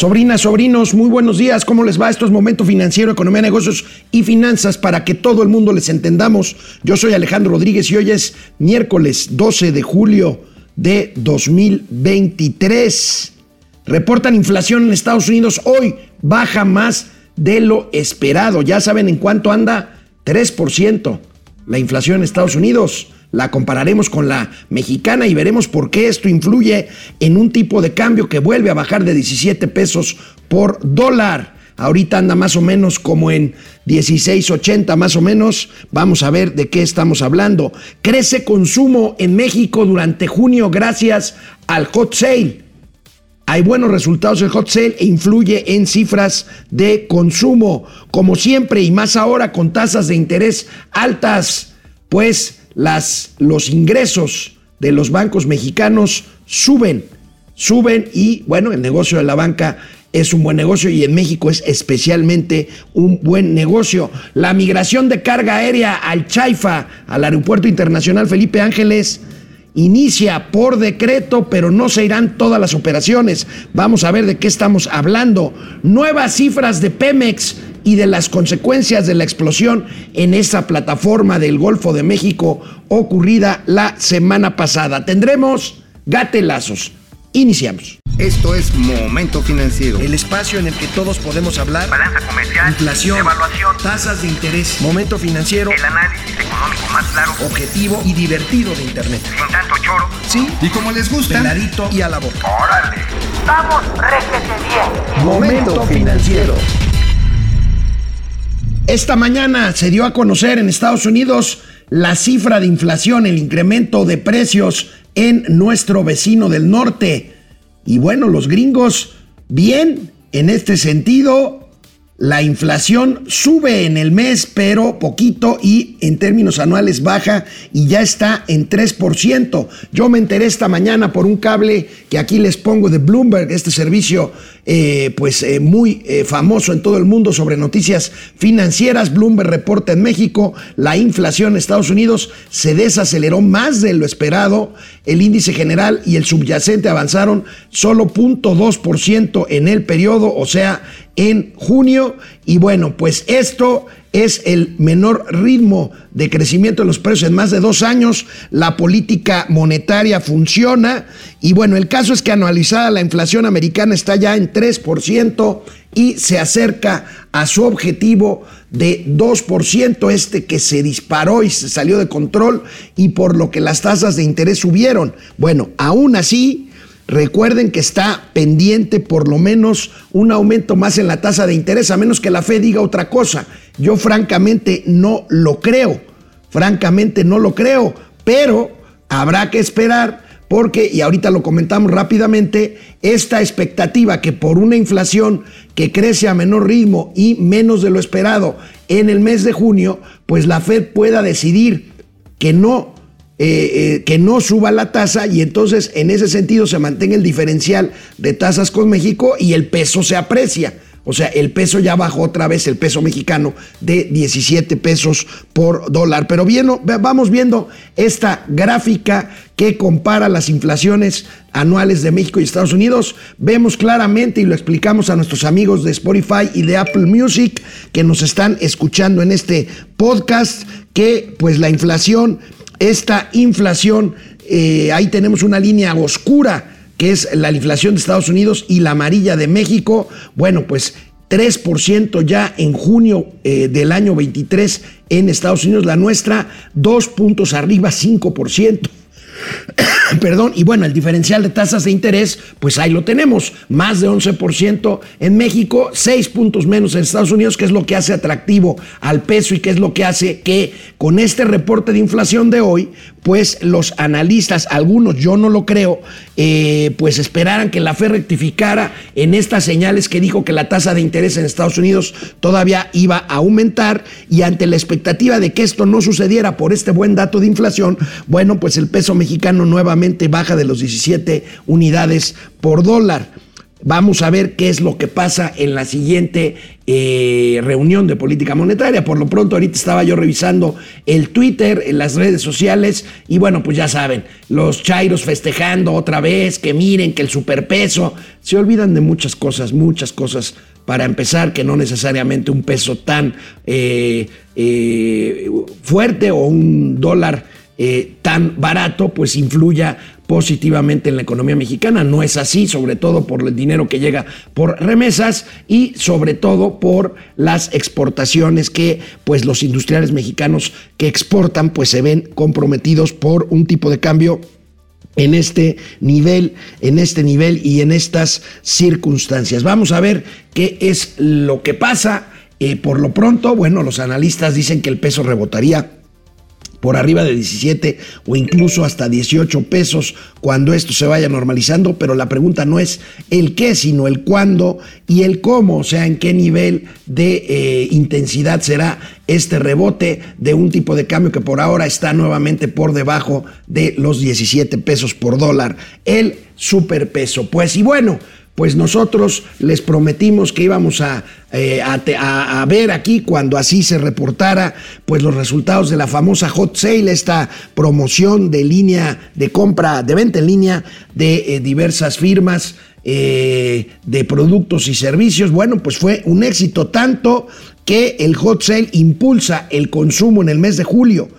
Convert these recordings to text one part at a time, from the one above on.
Sobrinas, sobrinos, muy buenos días. ¿Cómo les va? Esto es Momento Financiero, Economía, Negocios y Finanzas para que todo el mundo les entendamos. Yo soy Alejandro Rodríguez y hoy es miércoles 12 de julio de 2023. Reportan inflación en Estados Unidos hoy, baja más de lo esperado. Ya saben en cuánto anda, 3% la inflación en Estados Unidos. La compararemos con la mexicana y veremos por qué esto influye en un tipo de cambio que vuelve a bajar de 17 pesos por dólar. Ahorita anda más o menos como en 16.80 más o menos. Vamos a ver de qué estamos hablando. Crece consumo en México durante junio gracias al hot sale. Hay buenos resultados el hot sale e influye en cifras de consumo. Como siempre y más ahora con tasas de interés altas, pues las, los ingresos de los bancos mexicanos suben, suben y bueno, el negocio de la banca es un buen negocio y en México es especialmente un buen negocio. La migración de carga aérea al Chaifa, al Aeropuerto Internacional Felipe Ángeles, inicia por decreto, pero no se irán todas las operaciones. Vamos a ver de qué estamos hablando. Nuevas cifras de Pemex y de las consecuencias de la explosión en esa plataforma del Golfo de México ocurrida la semana pasada. Tendremos gatelazos. Iniciamos. Esto es Momento Financiero. El espacio en el que todos podemos hablar. Balanza comercial. Inflación. Evaluación. Tasas de interés. Momento Financiero. El análisis económico más claro. Objetivo y divertido de Internet. Sin tanto choro. Sí. Y como les gusta, Peladito y a la boca. Órale. Vamos, réjete bien. Momento Financiero. Esta mañana se dio a conocer en Estados Unidos la cifra de inflación, el incremento de precios en nuestro vecino del norte. Y bueno, los gringos, bien, en este sentido, la inflación sube en el mes, pero poquito y en términos anuales baja y ya está en 3%. Yo me enteré esta mañana por un cable que aquí les pongo de Bloomberg, este servicio eh, pues eh, muy eh, famoso en todo el mundo sobre noticias financieras. Bloomberg reporta en México, la inflación en Estados Unidos se desaceleró más de lo esperado. El índice general y el subyacente avanzaron solo 0.2% en el periodo, o sea, en junio. Y bueno, pues esto es el menor ritmo de crecimiento de los precios en más de dos años. La política monetaria funciona. Y bueno, el caso es que anualizada la inflación americana está ya en 3% y se acerca a su objetivo de 2%, este que se disparó y se salió de control y por lo que las tasas de interés subieron. Bueno, aún así Recuerden que está pendiente por lo menos un aumento más en la tasa de interés, a menos que la Fed diga otra cosa. Yo francamente no lo creo, francamente no lo creo, pero habrá que esperar porque, y ahorita lo comentamos rápidamente, esta expectativa que por una inflación que crece a menor ritmo y menos de lo esperado en el mes de junio, pues la Fed pueda decidir que no eh, eh, que no suba la tasa y entonces en ese sentido se mantenga el diferencial de tasas con México y el peso se aprecia. O sea, el peso ya bajó otra vez, el peso mexicano, de 17 pesos por dólar. Pero vamos viendo esta gráfica que compara las inflaciones anuales de México y Estados Unidos. Vemos claramente y lo explicamos a nuestros amigos de Spotify y de Apple Music que nos están escuchando en este podcast que pues la inflación esta inflación, eh, ahí tenemos una línea oscura que es la inflación de Estados Unidos y la amarilla de México. Bueno, pues 3% ya en junio eh, del año 23 en Estados Unidos, la nuestra, dos puntos arriba, 5%. Perdón, y bueno, el diferencial de tasas de interés, pues ahí lo tenemos, más de 11% en México, 6 puntos menos en Estados Unidos, que es lo que hace atractivo al peso y que es lo que hace que con este reporte de inflación de hoy, pues los analistas, algunos yo no lo creo, eh, pues esperaran que la Fed rectificara en estas señales que dijo que la tasa de interés en Estados Unidos todavía iba a aumentar y ante la expectativa de que esto no sucediera por este buen dato de inflación, bueno, pues el peso mexicano nuevamente baja de los 17 unidades por dólar. Vamos a ver qué es lo que pasa en la siguiente eh, reunión de política monetaria. Por lo pronto, ahorita estaba yo revisando el Twitter, en las redes sociales, y bueno, pues ya saben, los chairos festejando otra vez, que miren que el superpeso, se olvidan de muchas cosas, muchas cosas. Para empezar, que no necesariamente un peso tan eh, eh, fuerte o un dólar tan barato, pues influya positivamente en la economía mexicana. No es así, sobre todo por el dinero que llega por remesas y sobre todo por las exportaciones que pues los industriales mexicanos que exportan pues se ven comprometidos por un tipo de cambio en este nivel, en este nivel y en estas circunstancias. Vamos a ver qué es lo que pasa. Eh, por lo pronto, bueno, los analistas dicen que el peso rebotaría por arriba de 17 o incluso hasta 18 pesos cuando esto se vaya normalizando, pero la pregunta no es el qué, sino el cuándo y el cómo, o sea, en qué nivel de eh, intensidad será este rebote de un tipo de cambio que por ahora está nuevamente por debajo de los 17 pesos por dólar, el superpeso. Pues y bueno, pues nosotros les prometimos que íbamos eh, a, a, ver aquí cuando así se reportara pues los resultados de la famosa hot sale, esta promoción de línea de compra, de venta en línea de eh, diversas firmas eh, de productos y servicios. Bueno, pues fue un éxito tanto que el hot sale impulsa el consumo en el mes de julio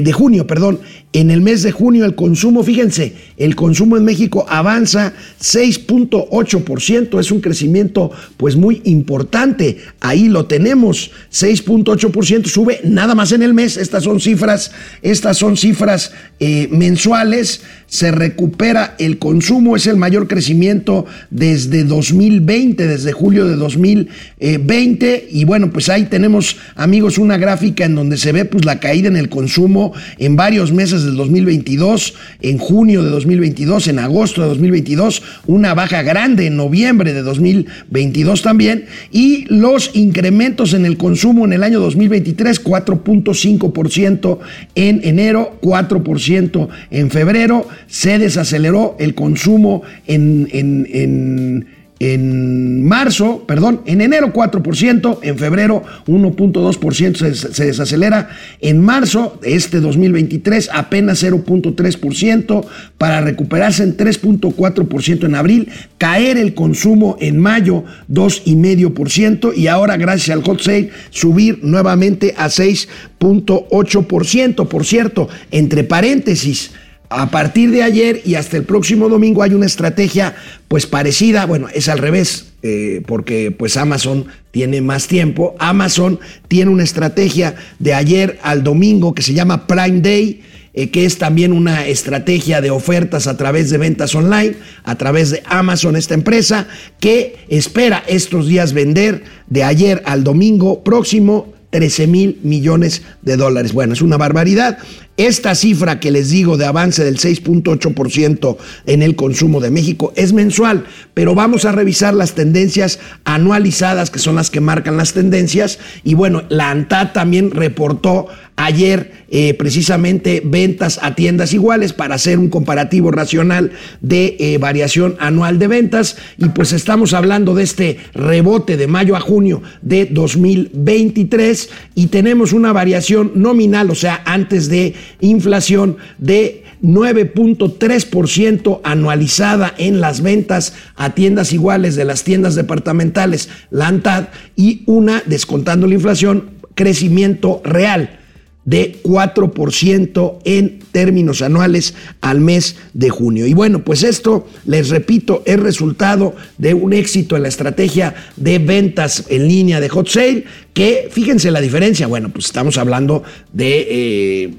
de junio, perdón, en el mes de junio el consumo, fíjense, el consumo en México avanza 6.8%, es un crecimiento pues muy importante. Ahí lo tenemos, 6.8% sube nada más en el mes. Estas son cifras, estas son cifras eh, mensuales. Se recupera el consumo, es el mayor crecimiento desde 2020, desde julio de 2020. Y bueno, pues ahí tenemos, amigos, una gráfica en donde se ve pues la caída en el consumo en varios meses del 2022, en junio de 2022, en agosto de 2022, una baja grande en noviembre de 2022 también, y los incrementos en el consumo en el año 2023, 4.5% en enero, 4% en febrero, se desaceleró el consumo en, en, en en marzo, perdón, en enero 4%, en febrero 1.2% se, desacelera, en marzo de este 2023 apenas 0.3%, para recuperarse en 3.4% en abril, caer el consumo en mayo 2,5% y ahora gracias al hot sale subir nuevamente a 6.8%. Por cierto, entre paréntesis, a partir de ayer y hasta el próximo domingo hay una estrategia pues parecida, bueno, es al revés, eh, porque pues Amazon tiene más tiempo. Amazon tiene una estrategia de ayer al domingo que se llama Prime Day, eh, que es también una estrategia de ofertas a través de ventas online, a través de Amazon, esta empresa, que espera estos días vender de ayer al domingo próximo 13 mil millones de dólares. Bueno, es una barbaridad. Esta cifra que les digo de avance del 6.8% en el consumo de México es mensual, pero vamos a revisar las tendencias anualizadas, que son las que marcan las tendencias. Y bueno, la ANTAD también reportó ayer eh, precisamente ventas a tiendas iguales para hacer un comparativo racional de eh, variación anual de ventas. Y pues estamos hablando de este rebote de mayo a junio de 2023 y tenemos una variación nominal, o sea, antes de inflación de 9.3% anualizada en las ventas a tiendas iguales de las tiendas departamentales, la ANTAD, y una, descontando la inflación, crecimiento real de 4% en términos anuales al mes de junio. Y bueno, pues esto, les repito, es resultado de un éxito en la estrategia de ventas en línea de Hot Sale, que fíjense la diferencia, bueno, pues estamos hablando de... Eh,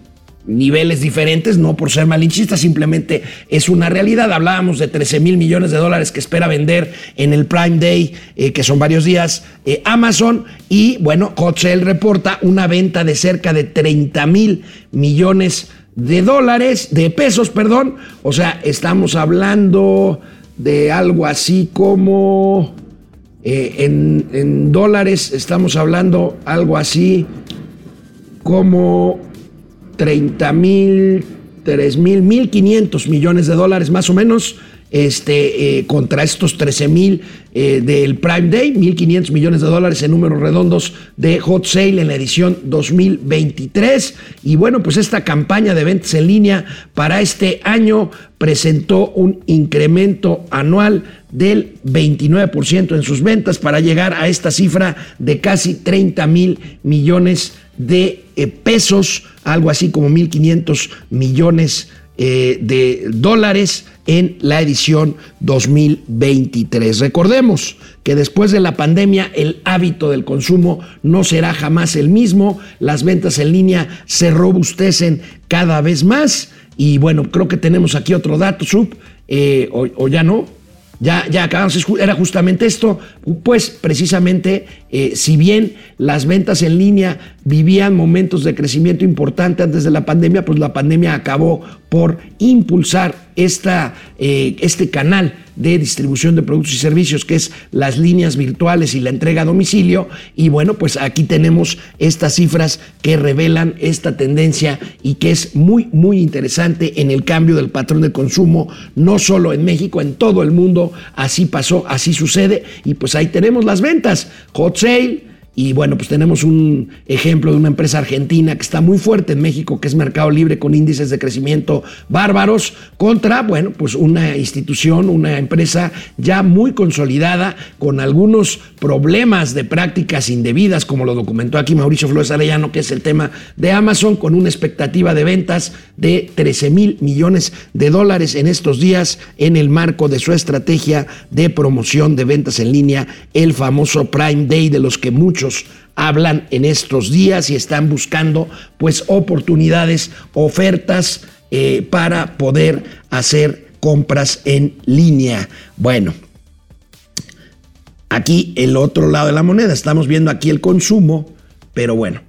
niveles diferentes, no por ser malinchista, simplemente es una realidad. Hablábamos de 13 mil millones de dólares que espera vender en el Prime Day, eh, que son varios días, eh, Amazon, y bueno, Hot reporta una venta de cerca de 30 mil millones de dólares, de pesos, perdón, o sea, estamos hablando de algo así como... Eh, en dólares estamos hablando algo así como 30 mil 3 mil, 1.500 millones de dólares más o menos este, eh, contra estos 13 mil eh, del Prime Day, 1.500 millones de dólares en números redondos de Hot Sale en la edición 2023. Y bueno, pues esta campaña de ventas en línea para este año presentó un incremento anual del 29% en sus ventas para llegar a esta cifra de casi 30 mil millones de eh, pesos, algo así como 1.500 millones de dólares en la edición 2023. Recordemos que después de la pandemia el hábito del consumo no será jamás el mismo, las ventas en línea se robustecen cada vez más. Y bueno, creo que tenemos aquí otro dato, Sub, eh, o ya no, ya, ya acabamos, era justamente esto, pues precisamente, eh, si bien las ventas en línea vivían momentos de crecimiento importante antes de la pandemia, pues la pandemia acabó por impulsar esta, eh, este canal de distribución de productos y servicios, que es las líneas virtuales y la entrega a domicilio. Y bueno, pues aquí tenemos estas cifras que revelan esta tendencia y que es muy, muy interesante en el cambio del patrón de consumo, no solo en México, en todo el mundo. Así pasó, así sucede. Y pues ahí tenemos las ventas. Hot Sale y bueno, pues tenemos un ejemplo de una empresa argentina que está muy fuerte en México, que es Mercado Libre, con índices de crecimiento bárbaros, contra, bueno, pues una institución, una empresa ya muy consolidada, con algunos problemas de prácticas indebidas, como lo documentó aquí Mauricio Flores Arellano, que es el tema de Amazon, con una expectativa de ventas de 13 mil millones de dólares en estos días, en el marco de su estrategia de promoción de ventas en línea, el famoso Prime Day, de los que muchos hablan en estos días y están buscando pues oportunidades, ofertas eh, para poder hacer compras en línea. Bueno, aquí el otro lado de la moneda, estamos viendo aquí el consumo, pero bueno,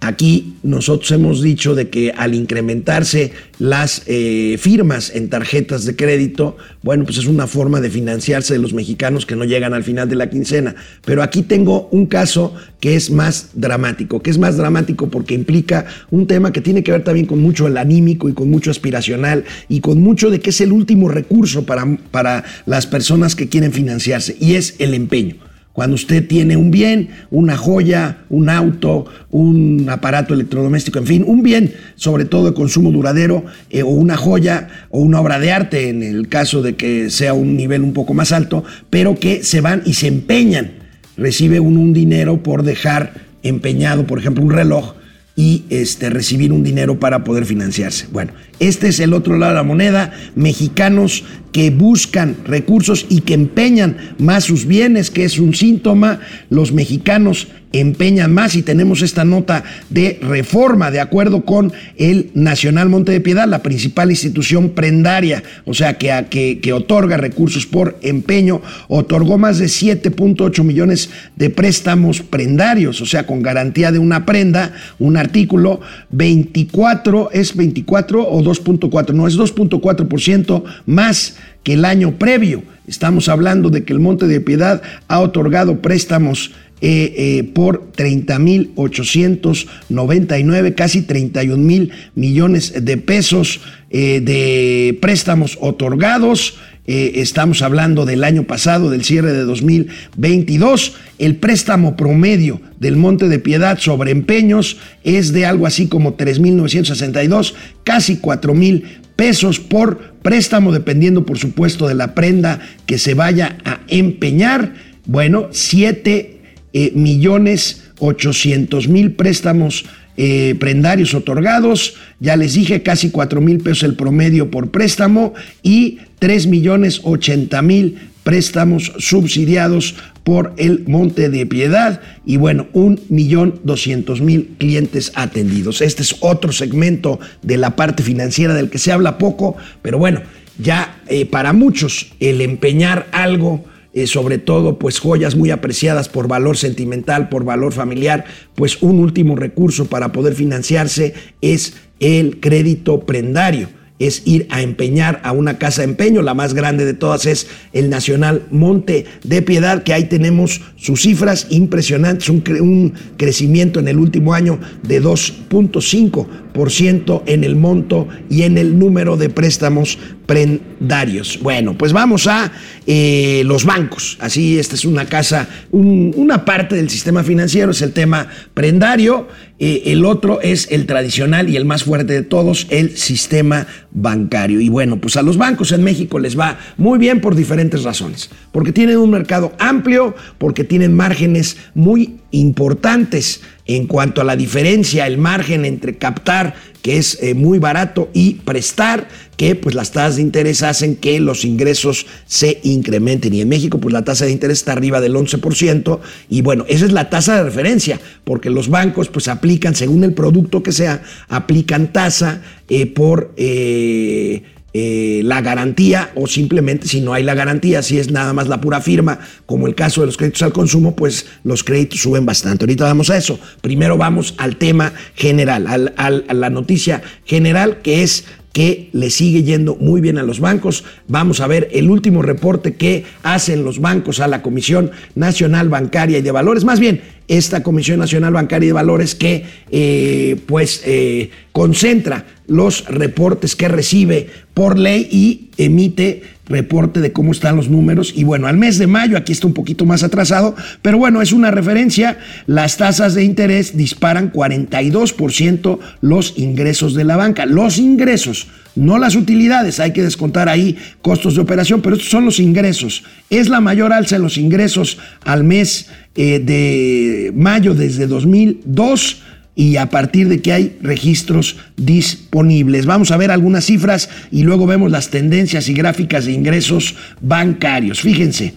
Aquí nosotros hemos dicho de que al incrementarse las eh, firmas en tarjetas de crédito, bueno, pues es una forma de financiarse de los mexicanos que no llegan al final de la quincena. Pero aquí tengo un caso que es más dramático, que es más dramático porque implica un tema que tiene que ver también con mucho el anímico y con mucho aspiracional y con mucho de que es el último recurso para, para las personas que quieren financiarse y es el empeño. Cuando usted tiene un bien, una joya, un auto, un aparato electrodoméstico, en fin, un bien sobre todo de consumo duradero, eh, o una joya o una obra de arte, en el caso de que sea un nivel un poco más alto, pero que se van y se empeñan. Recibe un dinero por dejar empeñado, por ejemplo, un reloj y este, recibir un dinero para poder financiarse. Bueno, este es el otro lado de la moneda, mexicanos que buscan recursos y que empeñan más sus bienes, que es un síntoma, los mexicanos empeñan más y tenemos esta nota de reforma de acuerdo con el Nacional Monte de Piedad, la principal institución prendaria, o sea, que, que, otorga recursos por empeño, otorgó más de 7.8 millones de préstamos prendarios, o sea, con garantía de una prenda, un artículo, 24, es 24 o 2.4, no, es 2.4% más que el año previo. Estamos hablando de que el Monte de Piedad ha otorgado préstamos eh, eh, por 30.899, casi 31 mil millones de pesos eh, de préstamos otorgados. Estamos hablando del año pasado, del cierre de 2022. El préstamo promedio del Monte de Piedad sobre empeños es de algo así como 3.962, casi 4.000 pesos por préstamo, dependiendo por supuesto de la prenda que se vaya a empeñar. Bueno, 7 eh, millones 800 mil préstamos eh, prendarios otorgados, ya les dije casi 4 mil pesos el promedio por préstamo y 3 millones 80 mil préstamos subsidiados por el Monte de Piedad y bueno, un millón doscientos mil clientes atendidos. Este es otro segmento de la parte financiera del que se habla poco, pero bueno, ya eh, para muchos el empeñar algo eh, sobre todo pues joyas muy apreciadas por valor sentimental, por valor familiar, pues un último recurso para poder financiarse es el crédito prendario es ir a empeñar a una casa de empeño, la más grande de todas es el Nacional Monte de Piedad, que ahí tenemos sus cifras impresionantes, un, un crecimiento en el último año de 2.5 4% en el monto y en el número de préstamos prendarios. Bueno, pues vamos a eh, los bancos. Así, esta es una casa, una parte del sistema financiero es el tema prendario. Eh, el otro es el tradicional y el más fuerte de todos, el sistema bancario. Y bueno, pues a los bancos en México les va muy bien por diferentes razones. Porque tienen un mercado amplio, porque tienen márgenes muy importantes en cuanto a la diferencia, el margen entre captar, que es eh, muy barato, y prestar, que pues las tasas de interés hacen que los ingresos se incrementen. Y en México pues la tasa de interés está arriba del 11%, y bueno, esa es la tasa de referencia, porque los bancos pues aplican, según el producto que sea, aplican tasa eh, por... Eh, eh, la garantía o simplemente si no hay la garantía, si es nada más la pura firma, como el caso de los créditos al consumo, pues los créditos suben bastante. Ahorita vamos a eso. Primero vamos al tema general, a la noticia general que es que le sigue yendo muy bien a los bancos. Vamos a ver el último reporte que hacen los bancos a la Comisión Nacional Bancaria y de Valores. Más bien, esta Comisión Nacional Bancaria y de Valores que eh, pues eh, concentra los reportes que recibe por ley y emite reporte de cómo están los números. Y bueno, al mes de mayo, aquí está un poquito más atrasado, pero bueno, es una referencia. Las tasas de interés disparan 42% los ingresos de la banca. Los ingresos, no las utilidades, hay que descontar ahí costos de operación, pero estos son los ingresos. Es la mayor alza en los ingresos al mes eh, de mayo desde 2002 y a partir de que hay registros disponibles. Vamos a ver algunas cifras y luego vemos las tendencias y gráficas de ingresos bancarios. Fíjense,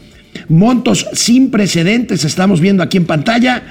montos sin precedentes estamos viendo aquí en pantalla,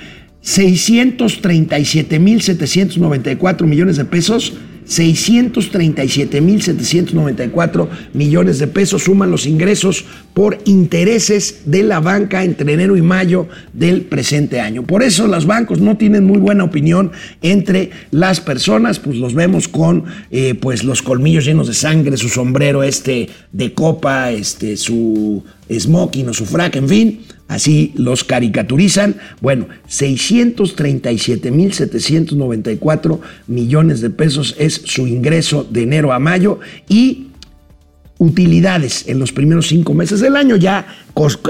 637.794 millones de pesos 637.794 millones de pesos suman los ingresos por intereses de la banca entre enero y mayo del presente año. Por eso los bancos no tienen muy buena opinión entre las personas, pues los vemos con eh, pues los colmillos llenos de sangre, su sombrero este de copa, este su smoking o su frac, en fin, así los caricaturizan. Bueno, 637.794 millones de pesos es su ingreso de enero a mayo y utilidades en los primeros cinco meses del año, ya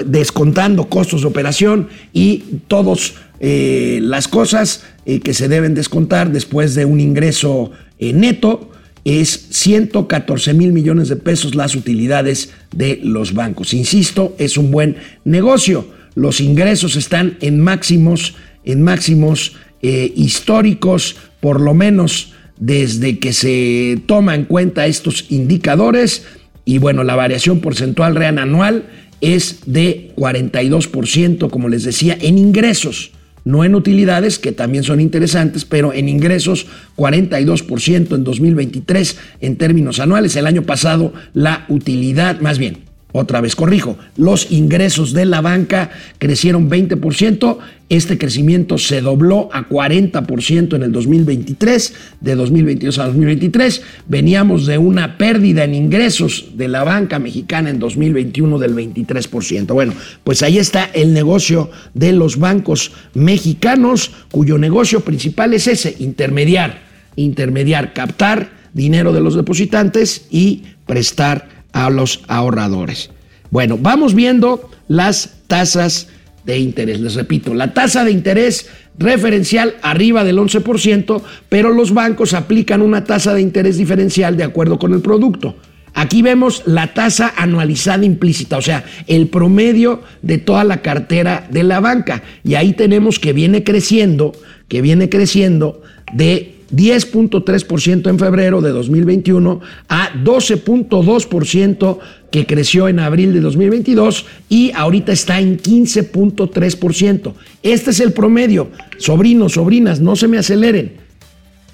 descontando costos de operación y todas eh, las cosas eh, que se deben descontar después de un ingreso eh, neto es 114 mil millones de pesos las utilidades de los bancos. Insisto, es un buen negocio. Los ingresos están en máximos, en máximos eh, históricos, por lo menos desde que se toma en cuenta estos indicadores. Y bueno, la variación porcentual real anual es de 42%, como les decía, en ingresos no en utilidades, que también son interesantes, pero en ingresos 42% en 2023 en términos anuales. El año pasado la utilidad, más bien, otra vez corrijo, los ingresos de la banca crecieron 20%, este crecimiento se dobló a 40% en el 2023, de 2022 a 2023, veníamos de una pérdida en ingresos de la banca mexicana en 2021 del 23%. Bueno, pues ahí está el negocio de los bancos mexicanos, cuyo negocio principal es ese, intermediar, intermediar, captar dinero de los depositantes y prestar a los ahorradores. Bueno, vamos viendo las tasas de interés. Les repito, la tasa de interés referencial arriba del 11%, pero los bancos aplican una tasa de interés diferencial de acuerdo con el producto. Aquí vemos la tasa anualizada implícita, o sea, el promedio de toda la cartera de la banca. Y ahí tenemos que viene creciendo, que viene creciendo de 10.3% en febrero de 2021 a 12.2% que creció en abril de 2022 y ahorita está en 15.3%. Este es el promedio. Sobrinos, sobrinas, no se me aceleren.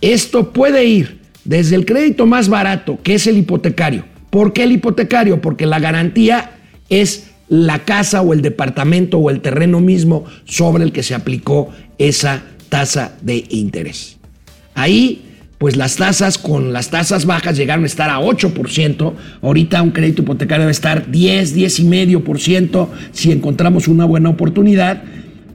Esto puede ir desde el crédito más barato, que es el hipotecario. ¿Por qué el hipotecario? Porque la garantía es la casa o el departamento o el terreno mismo sobre el que se aplicó esa tasa de interés. Ahí, pues las tasas con las tasas bajas llegaron a estar a 8%. Ahorita un crédito hipotecario debe estar 10, 10,5% si encontramos una buena oportunidad.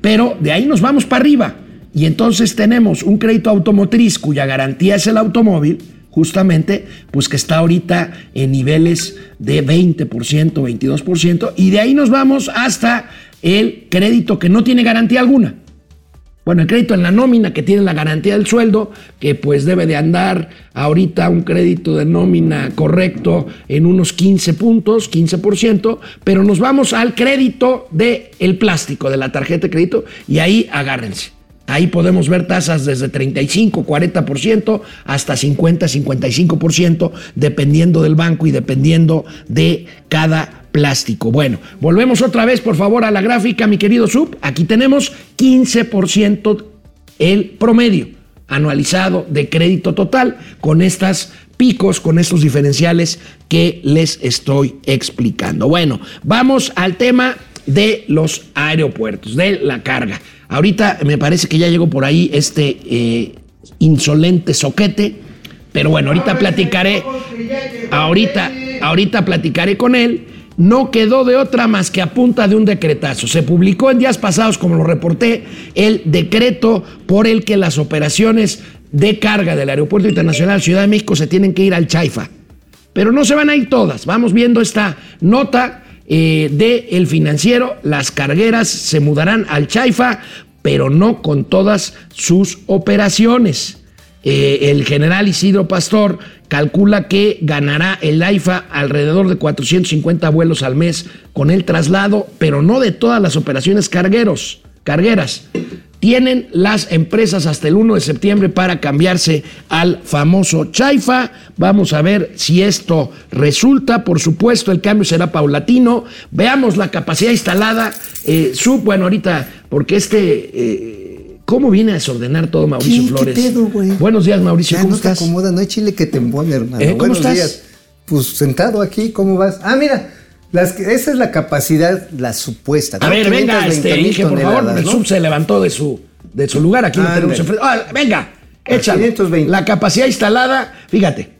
Pero de ahí nos vamos para arriba. y entonces tenemos un crédito automotriz cuya garantía es el automóvil, justamente, pues que está ahorita en niveles de 20%, 22%, y de ahí nos vamos hasta el crédito que no tiene garantía alguna. Bueno, el crédito en la nómina que tiene la garantía del sueldo, que pues debe de andar ahorita un crédito de nómina correcto en unos 15 puntos, 15%, pero nos vamos al crédito del el plástico, de la tarjeta de crédito, y ahí agárrense. Ahí podemos ver tasas desde 35, 40% hasta 50, 55%, dependiendo del banco y dependiendo de cada plástico. Bueno, volvemos otra vez, por favor, a la gráfica, mi querido Sub. Aquí tenemos 15% el promedio anualizado de crédito total con estas picos, con estos diferenciales que les estoy explicando. Bueno, vamos al tema de los aeropuertos, de la carga. Ahorita me parece que ya llegó por ahí este eh, insolente soquete, pero bueno, ahorita platicaré, ahorita, ahorita platicaré con él. No quedó de otra más que a punta de un decretazo. Se publicó en días pasados, como lo reporté, el decreto por el que las operaciones de carga del Aeropuerto Internacional Ciudad de México se tienen que ir al Chaifa. Pero no se van a ir todas. Vamos viendo esta nota eh, de El Financiero, las cargueras se mudarán al Chaifa, pero no con todas sus operaciones. Eh, el general Isidro Pastor calcula que ganará el AIFA alrededor de 450 vuelos al mes con el traslado, pero no de todas las operaciones cargueros, cargueras tienen las empresas hasta el 1 de septiembre para cambiarse al famoso Chaifa. Vamos a ver si esto resulta. Por supuesto, el cambio será paulatino. Veamos la capacidad instalada. Eh, bueno, ahorita, porque este... Eh, ¿Cómo viene a desordenar todo Mauricio Flores? ¿Qué pedo, güey? Buenos días, Mauricio. Ya ¿Cómo no estás? te acomoda, no hay chile que te embone, hermano. Eh, ¿cómo Buenos estás? días. Pues sentado aquí, ¿cómo vas? Ah, mira, las que- esa es la capacidad, la supuesta. A ver, venga, 520 este, Inge, por favor. El sub se levantó de su, de su lugar. Aquí lo Ah, tenemos enfrente. Ah, venga, échalo. 520. La capacidad instalada, fíjate.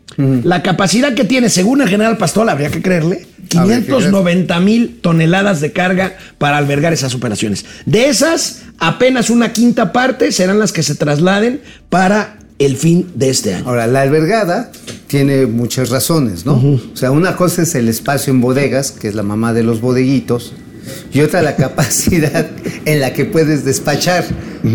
La capacidad que tiene, según el general Pastor, habría que creerle, 590 mil toneladas de carga para albergar esas operaciones. De esas, apenas una quinta parte serán las que se trasladen para el fin de este año. Ahora, la albergada tiene muchas razones, ¿no? O sea, una cosa es el espacio en bodegas, que es la mamá de los bodeguitos, y otra la capacidad en la que puedes despachar.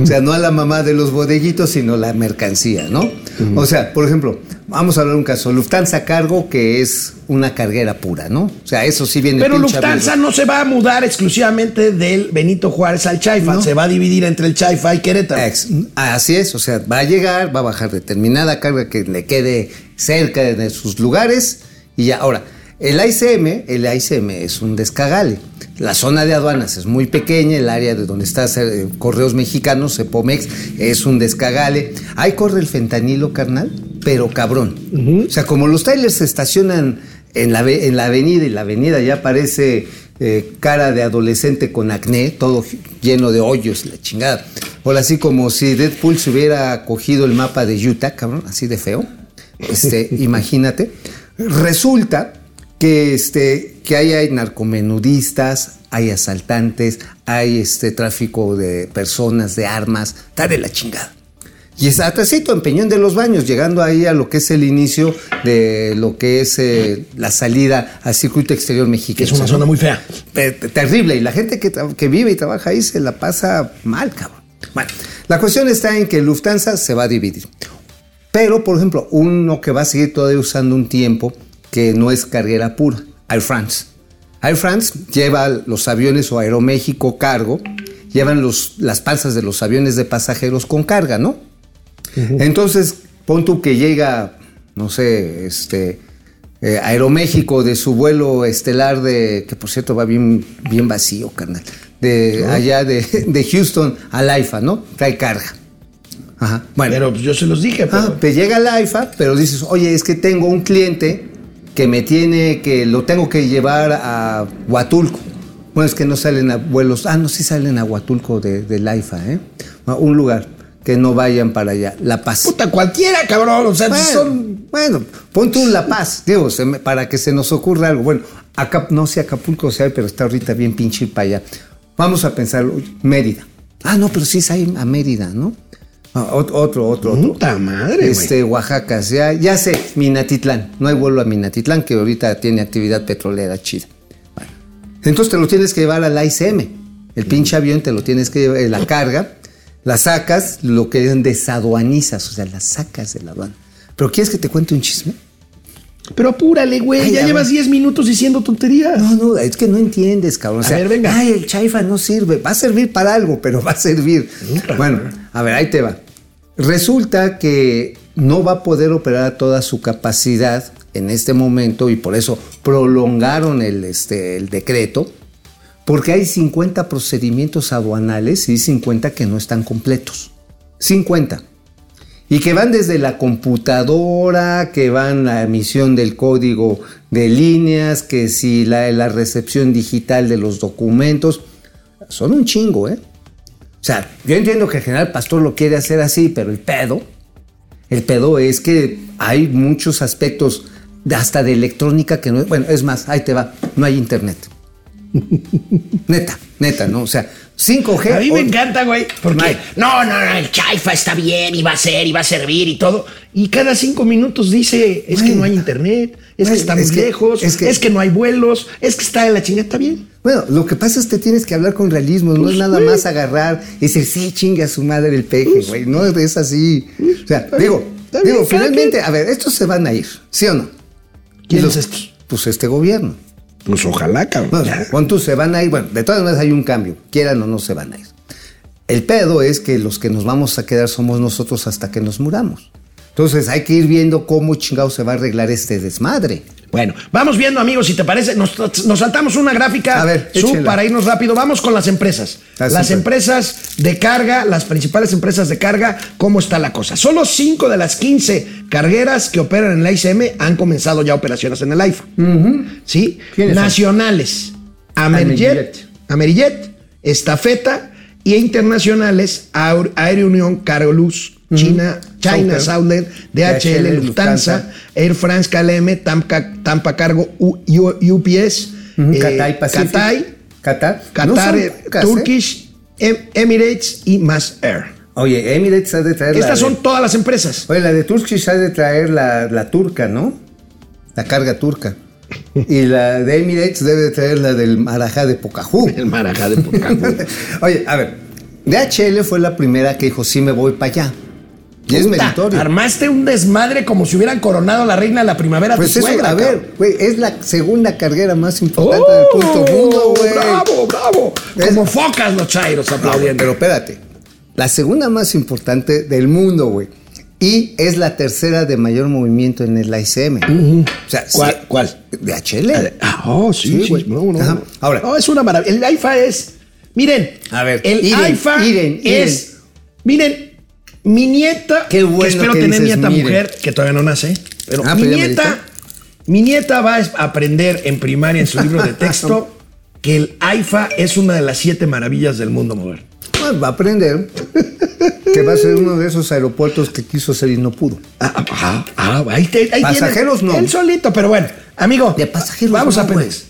O sea, no a la mamá de los bodeguitos, sino la mercancía, ¿no? O sea, por ejemplo, vamos a hablar de un caso, Lufthansa Cargo, que es una carguera pura, ¿no? O sea, eso sí viene Pero Lufthansa no se va a mudar exclusivamente del Benito Juárez al Chaifa, No. se va a dividir entre el Chaifa y Querétaro. Ex- Así es, o sea, va a llegar, va a bajar determinada carga que le quede cerca de sus lugares y ya. Ahora, el ICM, el ICM es un descagale. La zona de aduanas es muy pequeña, el área de donde está eh, Correos Mexicanos, Cepomex, es un descagale. Ahí corre el fentanilo, carnal, pero cabrón. O sea, como los trailers se estacionan en la, en la avenida y la avenida ya parece eh, cara de adolescente con acné, todo lleno de hoyos, la chingada. O así como si Deadpool se hubiera cogido el mapa de Utah, cabrón, así de feo. Este, imagínate. Resulta que, este, que ahí hay narcomenudistas, hay asaltantes, hay este tráfico de personas, de armas, está de la chingada. Y es atrásito en Peñón de los Baños, llegando ahí a lo que es el inicio de lo que es eh, la salida al circuito exterior mexicano. es una zona muy fea. Terrible. Y la gente que, que vive y trabaja ahí se la pasa mal, cabrón. Bueno, la cuestión está en que Lufthansa se va a dividir. Pero, por ejemplo, uno que va a seguir todavía usando un tiempo que no es carguera pura, Air France. Air France lleva los aviones o Aeroméxico cargo, llevan los, las panzas de los aviones de pasajeros con carga, ¿no? Entonces, pon tú que llega, no sé, este, eh, Aeroméxico de su vuelo estelar de, que por cierto va bien, bien vacío, carnal, de allá de, de Houston al AIFA, ¿no? Trae carga. Ajá. Bueno, Pero pues, yo se los dije, pero Ah, te llega el AIFA, pero dices, oye, es que tengo un cliente que me tiene, que lo tengo que llevar a Huatulco. Bueno, es que no salen a vuelos, ah, no, sí salen a Huatulco de, del AIFA, ¿eh? Un lugar, que no vayan para allá, La Paz. puta, cualquiera, cabrón. O sea, Bueno, son. bueno, pon tú La Paz, digo, para que se nos ocurra algo. Bueno, acá, no sé Acapulco sea, pero está ahorita bien pinche para allá. Vamos a pensar, Mérida. Ah, no, pero sí es ahí a Mérida, ¿no? Ah, ot- otro, otro, otro. Puta madre. Este, Oaxaca, ya, ya sé, Minatitlán. No hay vuelo a Minatitlán, que ahorita tiene actividad petrolera chida. Bueno, entonces te lo tienes que llevar al ICM. El pinche avión te lo tienes que llevar, eh, la carga, la sacas, lo que desaduanizas, o sea, la sacas de la aduana. ¿Pero quieres que te cuente un chisme? Pero apúrale, güey. Ay, Ya llevas ver. 10 minutos diciendo tonterías. No, no, es que no entiendes, cabrón. O A ver, venga. Ay, el chaifa no sirve. Va a servir para algo, pero va a servir. Bueno, a ver, ahí te va. Resulta que no va a poder operar a toda su capacidad en este momento y por eso prolongaron el, este, decreto, porque hay 50 procedimientos aduanales y 50 que no están completos. 50. Y que van desde la computadora, que van la emisión del código de líneas, que si la, la recepción digital de los documentos. Son un chingo, ¿eh? O sea, yo entiendo que el general Pastor lo quiere hacer así, pero el pedo, el pedo es que hay muchos aspectos hasta de electrónica que no... Bueno, es más, ahí te va, no hay internet. Neta, neta, ¿no? O sea, 5G... A mí me o- encanta, güey, porque Mike. no, no, no, el chaifa está bien y va a ser y va a servir y todo. Y cada cinco minutos dice, es que no hay internet, es que está muy es que- lejos, es es que- no hay vuelos, es que está de la chingada, está bien. Bueno, lo que pasa es que tienes que hablar con realismo, no Pues, es nada güey. más agarrar y decir, sí, chingue a su madre el peje, Pues, güey. No es así. O sea, digo, digo, finalmente, a ver, estos se van a ir, ¿sí o no? ¿Quién los- es estos? Pues este gobierno. Pues ojalá, cabrón. Bueno, pon tú, se van a ir, bueno, de todas maneras hay un cambio, quieran o no se van a ir. El pedo es que los que nos vamos a quedar somos nosotros hasta que nos muramos. Entonces hay que ir viendo cómo chingado se va a arreglar este desmadre. Bueno, vamos viendo, amigos, si te parece, nos, nos saltamos una gráfica A ver, sub para irnos rápido. Vamos con las empresas. Ah, las empresas de carga, las principales empresas de carga, ¿cómo está la cosa? Solo 5 de las 15 cargueras que operan en la ICM han comenzado ya operaciones en el AIFA. ¿Sí? Nacionales, Amerijet, Amerijet. Estafeta y internacionales, Aer- Aéreo Unión, Caroluz, China, China Southern, DHL, Lufthansa. Air France, KLM, Tampa, Tampa Cargo, UPS, Pacific. Qatar. Qatar. Turkish, Em- Emirates y más Air. Oye, Emirates ha de traer Estas son todas las empresas. Oye, la de Turkish ha de traer la, la turca, ¿no? La carga turca. Y la de Emirates debe de traer la del Marajá de Pocahú. El Marajá de Pocahú. Oye, a ver, DHL fue la primera que dijo, sí me voy para allá. Y es meritorio. Armaste un desmadre como si hubieran coronado a la reina de la primavera. Pues tu eso, suegra, a ver, güey, es la segunda carguera más importante ¡Oh! del mundo, güey. ¡Bravo, bravo! Es- Como focas los chairos aplaudiendo. pero espérate. La segunda más importante del mundo, güey. Y es la tercera de mayor movimiento en el ICM. O sea, ¿Cuál- sí, cuál? DHL. Ah, oh, sí, Sí, güey. No, no, no. Ahora. No, es una maravilla. El AIFA es. Miren. A ver, El Iren, AIFA Iren, es. Miren, mi nieta. Qué bueno que espero que tener dices nieta mujer, que todavía no nace. Pero Ah, mi pero ya me nieta. Mi nieta va a aprender en primaria en su libro de texto que el AIFA es una de las siete maravillas del mundo moderno. Pues va a aprender que va a ser uno de esos aeropuertos que quiso ser y no pudo. Ah, ah, ah, ah, ahí, te- ahí Pasajeros no. Él solito, pero bueno, amigo. De pasajeros Vamos no, a güey. Pemex.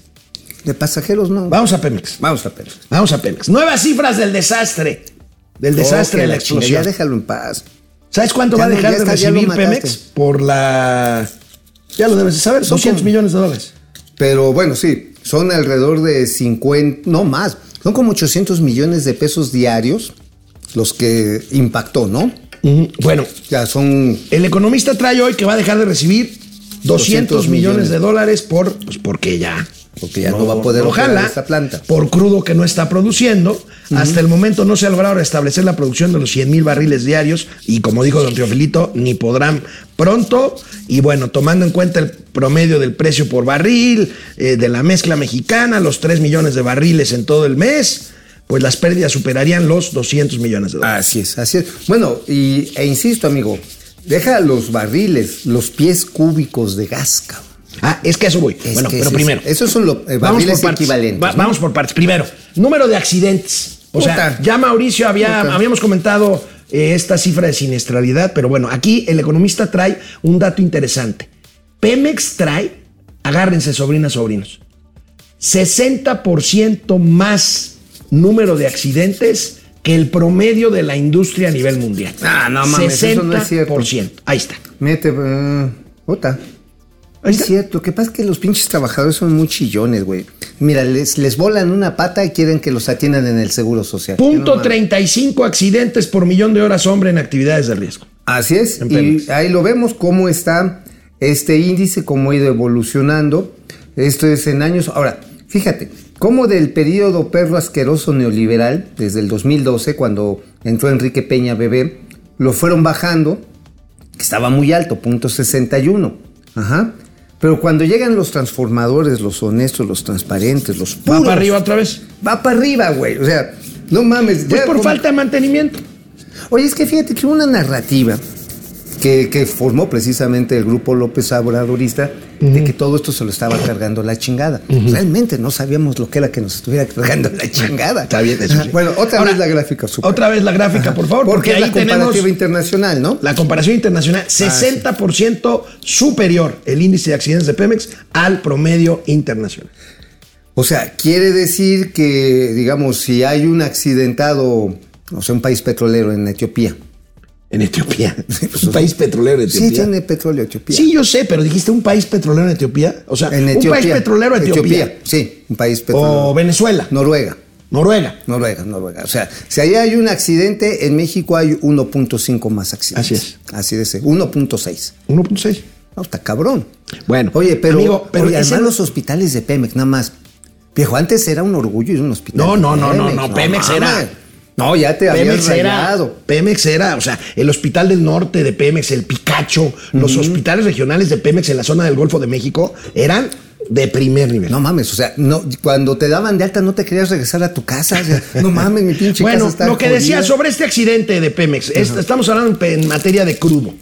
De pasajeros no. Vamos a Pemex. Vamos a Pemex. Vamos a Pemex. Nuevas cifras del desastre. Del desastre de la explosión. Ya déjalo en paz. ¿Sabes cuánto Ya va a dejar de recibir. Pemex por la. Ya lo debes de saber, Son 200 como- millones de dólares. Pero bueno, sí, son alrededor de 50, no más, son como 800 millones de pesos diarios los que impactó, ¿no? Bueno, Ya son el economista trae hoy que va a dejar de recibir 200, 200 millones millones. de dólares por, pues porque ya. Porque ya no va a poder ojalá, esta planta. Por crudo que no está produciendo. Hasta el momento no se ha logrado restablecer la producción de los 100 mil barriles diarios. Y como dijo don Teofilito, ni podrán pronto. Y bueno, tomando en cuenta el promedio del precio por barril, eh, de la mezcla mexicana, los 3 millones de barriles en todo el mes, pues las pérdidas superarían los 200 millones de dólares. Así es, así es. Bueno, y, e insisto, amigo, deja los barriles, los pies cúbicos de gas, cabrón. Ah, es que a eso voy. Es bueno, pero primero. sí. Esos son los eh, Vamos por partes. equivalentes. Va- ¿no? Vamos por partes. Primero, número de accidentes. O sea, ya Mauricio había, Puta. habíamos comentado eh, esta cifra de siniestralidad, pero bueno, aquí el economista trae un dato interesante. Pemex trae, agárrense sobrinas, sobrinos, 60% más número de accidentes que el promedio de la industria a nivel mundial. Ah, no mames, eso no es cierto. 60%. Ahí está. Mete, eh, puta. Es cierto, que pasa es que los pinches trabajadores son muy chillones, güey. Mira, les, les volan una pata y quieren que los atiendan en el seguro social. No Punto mames. 35 accidentes por millón de horas hombre en actividades de riesgo. Así es, y ahí lo vemos cómo está este índice, cómo ha ido evolucionando. Esto es en años. Ahora, fíjate, cómo del periodo perro asqueroso neoliberal, desde el 2012, cuando entró Enrique Peña Bebé, lo fueron bajando, que estaba muy alto, punto 61. Ajá. Pero cuando llegan los transformadores, los honestos, los transparentes, los Va puros, para arriba otra vez. Va para arriba, güey. O sea, no mames. Pues ya por como- falta de mantenimiento. Oye, es que fíjate que una narrativa que, que formó precisamente el grupo López Obradorista de que todo esto se lo estaba cargando la chingada. Realmente no sabíamos lo que era que nos estuviera cargando la chingada. Está bien, eso sí. Bueno, otra Ahora, vez la gráfica. super. Otra vez la gráfica, por favor, porque, Porque es ahí la comparativa tenemos internacional, ¿no? la comparación internacional, 60% superior el índice de accidentes de Pemex al promedio internacional. O sea, quiere decir que, digamos, si hay un accidentado, o sea, un país petrolero en Etiopía. En Etiopía. un país petrolero de Sí, Etiopía. tiene petróleo Etiopía. Sí, yo sé, pero dijiste un país petrolero en Etiopía. O sea, en un Etiopía. país petrolero Etiopía. Sí, un país petrolero. O Venezuela. Noruega. Noruega. Noruega, Noruega. O sea, si allá hay un accidente, en México hay 1.5 más accidentes. Así es. Así de ese. 1.6. 1.6. No, está cabrón. Bueno, Oye, pero, amigo, pero oye, ese no- los hospitales de Pemex, nada más. Viejo, antes era un orgullo ir a un hospital. No, de no, no, no, no, Pemex era-. No, ya te habías Pemex era, rayado. Pemex era, o sea, el Hospital del Norte de Pemex, el Picacho, los hospitales regionales de Pemex en la zona del Golfo de México eran de primer nivel. No mames, o sea, no, cuando te daban de alta no te querías regresar a tu casa. o sea, no mames, mi pinche bueno, casa está lo que decía sobre este accidente de Pemex, es- estamos hablando en materia de crudo.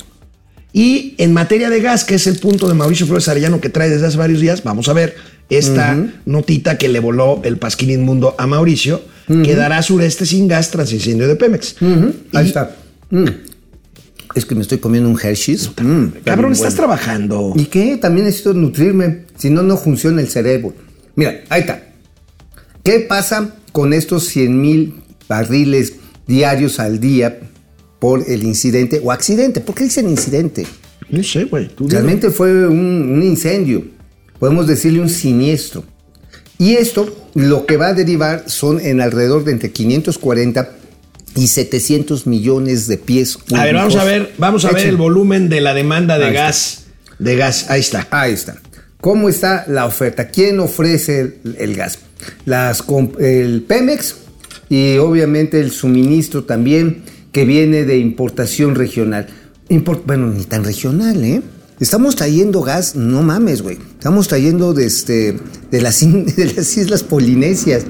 Y en materia de gas, que es el punto de Mauricio Flores Arellano que trae desde hace varios días, vamos a ver esta notita que le voló el pasquín inmundo a Mauricio, quedará sureste sin gas tras incendio de Pemex. Ahí Y- está. Mm. Es que me estoy comiendo un Hershey's. Mm, Cabrón, estás bueno. trabajando. ¿Y qué? También necesito nutrirme. Si no, no funciona el cerebro. Mira, ahí está. ¿Qué pasa con estos 100 mil barriles diarios al día por el incidente o accidente? ¿Por qué dicen incidente? No sé, güey. Realmente fue un, un incendio. Podemos decirle un siniestro. Y esto lo que va a derivar son en alrededor de entre 540 y 700 millones de pies. A ver, vamos a ver, vamos a ver el volumen de la demanda de Ahí está. gas. De gas, ahí está. Ahí está. ¿Cómo está la oferta? ¿Quién ofrece el, el gas? Las, el Pemex y obviamente el suministro también que viene de importación regional. Import- bueno, ni tan regional, ¿eh? Estamos trayendo gas, no mames, güey. Estamos trayendo de, este, de, las, de las Islas Polinesias.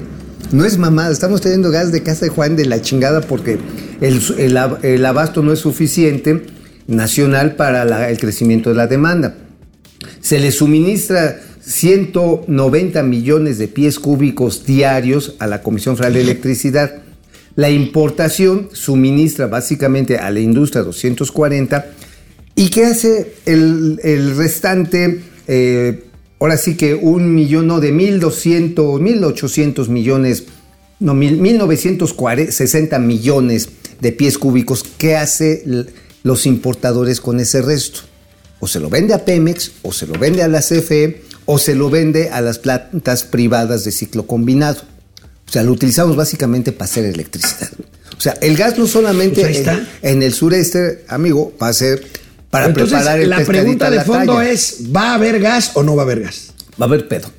No es mamada, estamos trayendo gas de Casa de Juan de la chingada porque el, el ab- el abasto no es suficiente nacional para la- el crecimiento de la demanda. Se le suministra 190 millones de pies cúbicos diarios a la Comisión Federal de Electricidad. La importación suministra básicamente a la industria 240. ¿Y qué hace el, el restante? Eh, ahora sí que un millón, no, de 1.200, 1.800 millones, no, mil- 1.960 millones de pies cúbicos. ¿Qué hace los importadores con ese resto? o se lo vende a Pemex, o se lo vende a la CFE, o se lo vende a las plantas privadas de ciclo combinado. O sea, lo utilizamos básicamente para hacer electricidad. O sea, el gas no solamente Pues en, en el sureste, amigo, va a ser para Entonces, preparar el la pregunta de fondo talla. es, ¿va a haber gas o no va a haber gas? Va a haber pedo.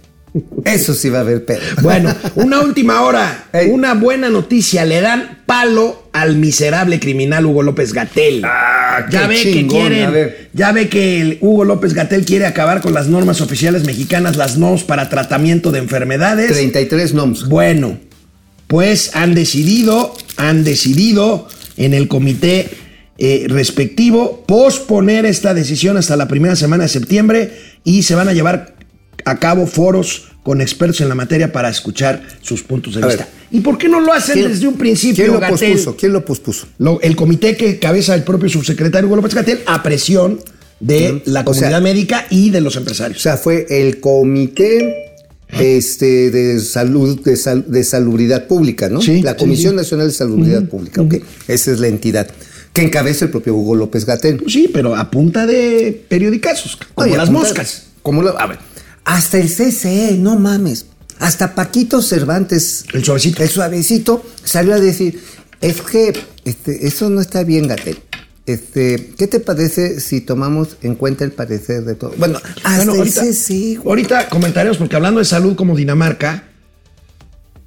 Eso sí va a haber pedo. Bueno, una última hora, una buena noticia, le dan palo al miserable criminal Hugo López Gatel. Ah, ya ve que chingón, quieren, ya ve que el Hugo López Gatel quiere acabar con las normas oficiales mexicanas, las NOMS para tratamiento de enfermedades. 33 NOMS. Bueno, pues han decidido, han decidido en el comité eh, respectivo posponer esta decisión hasta la primera semana de septiembre y se van a llevar a cabo foros con expertos en la materia para escuchar sus puntos de A vista. ver. ¿Y por qué no lo hacen ¿Quién- desde un principio, ¿Quién lo Gatell? pospuso? ¿Quién lo pospuso? Lo- el comité que cabeza el propio subsecretario Hugo López Gatel a presión de la O comunidad sea, médica y de los O empresarios. sea, fue el comité este, de salud, de, sal- de salubridad pública, ¿no? Sí, la Comisión sí. Nacional de Salubridad Pública, ok. Esa es la entidad que encabeza el propio Hugo López Gatell. Pues sí, pero a punta de periodicazos, como Oye, las moscas. Como la- a ver, hasta el CCE, no mames. Hasta Paquito Cervantes, El suavecito. el suavecito, salió a decir, es que este, eso no está bien, Gatel. Este, ¿Qué te parece si tomamos en cuenta el parecer de todo? Bueno, hasta Bueno, el ahorita, CCE, güey. ahorita comentaremos, porque hablando de salud como Dinamarca,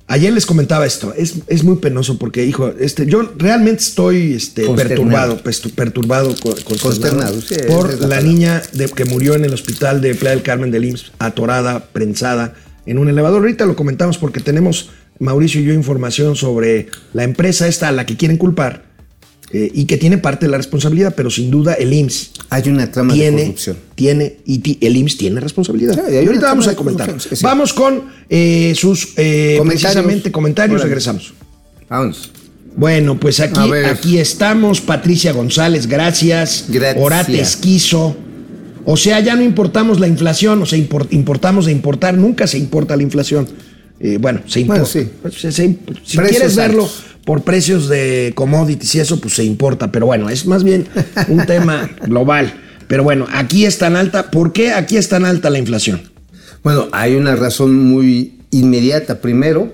ayer les comentaba esto, es, es muy penoso porque, hijo, este, yo realmente estoy este, perturbado, perturbado, co- consternado Consternado, sí, esa por la niña de, que murió en el hospital de Playa del Carmen del IMSS, atorada, prensada en un elevador. Ahorita lo comentamos porque tenemos, Mauricio y yo, información sobre la empresa esta a la que quieren culpar eh, y que tiene parte de la responsabilidad, pero sin duda el IMSS Hay una trama de tiene, corrupción. tiene, y el IMSS tiene responsabilidad. Sí, y ahorita vamos a de comentar. Vamos con eh, sus eh, Comentarios. precisamente comentarios. Órale. Regresamos. Vámonos. Bueno, pues aquí, aquí estamos. Patricia González, gracias. Gracias. Orate Esquizo. O sea, ya no importamos la inflación, o sea, impor- importamos de importar, nunca se importa la inflación. Eh, bueno, se importa. Bueno, sí. Se- se- si quieres verlo altos. Por precios de commodities y eso, pues se importa. Pero bueno, es más bien un tema global. Pero bueno, aquí es tan alta. ¿Por qué aquí es tan alta la inflación? Bueno, hay una razón muy inmediata. Primero,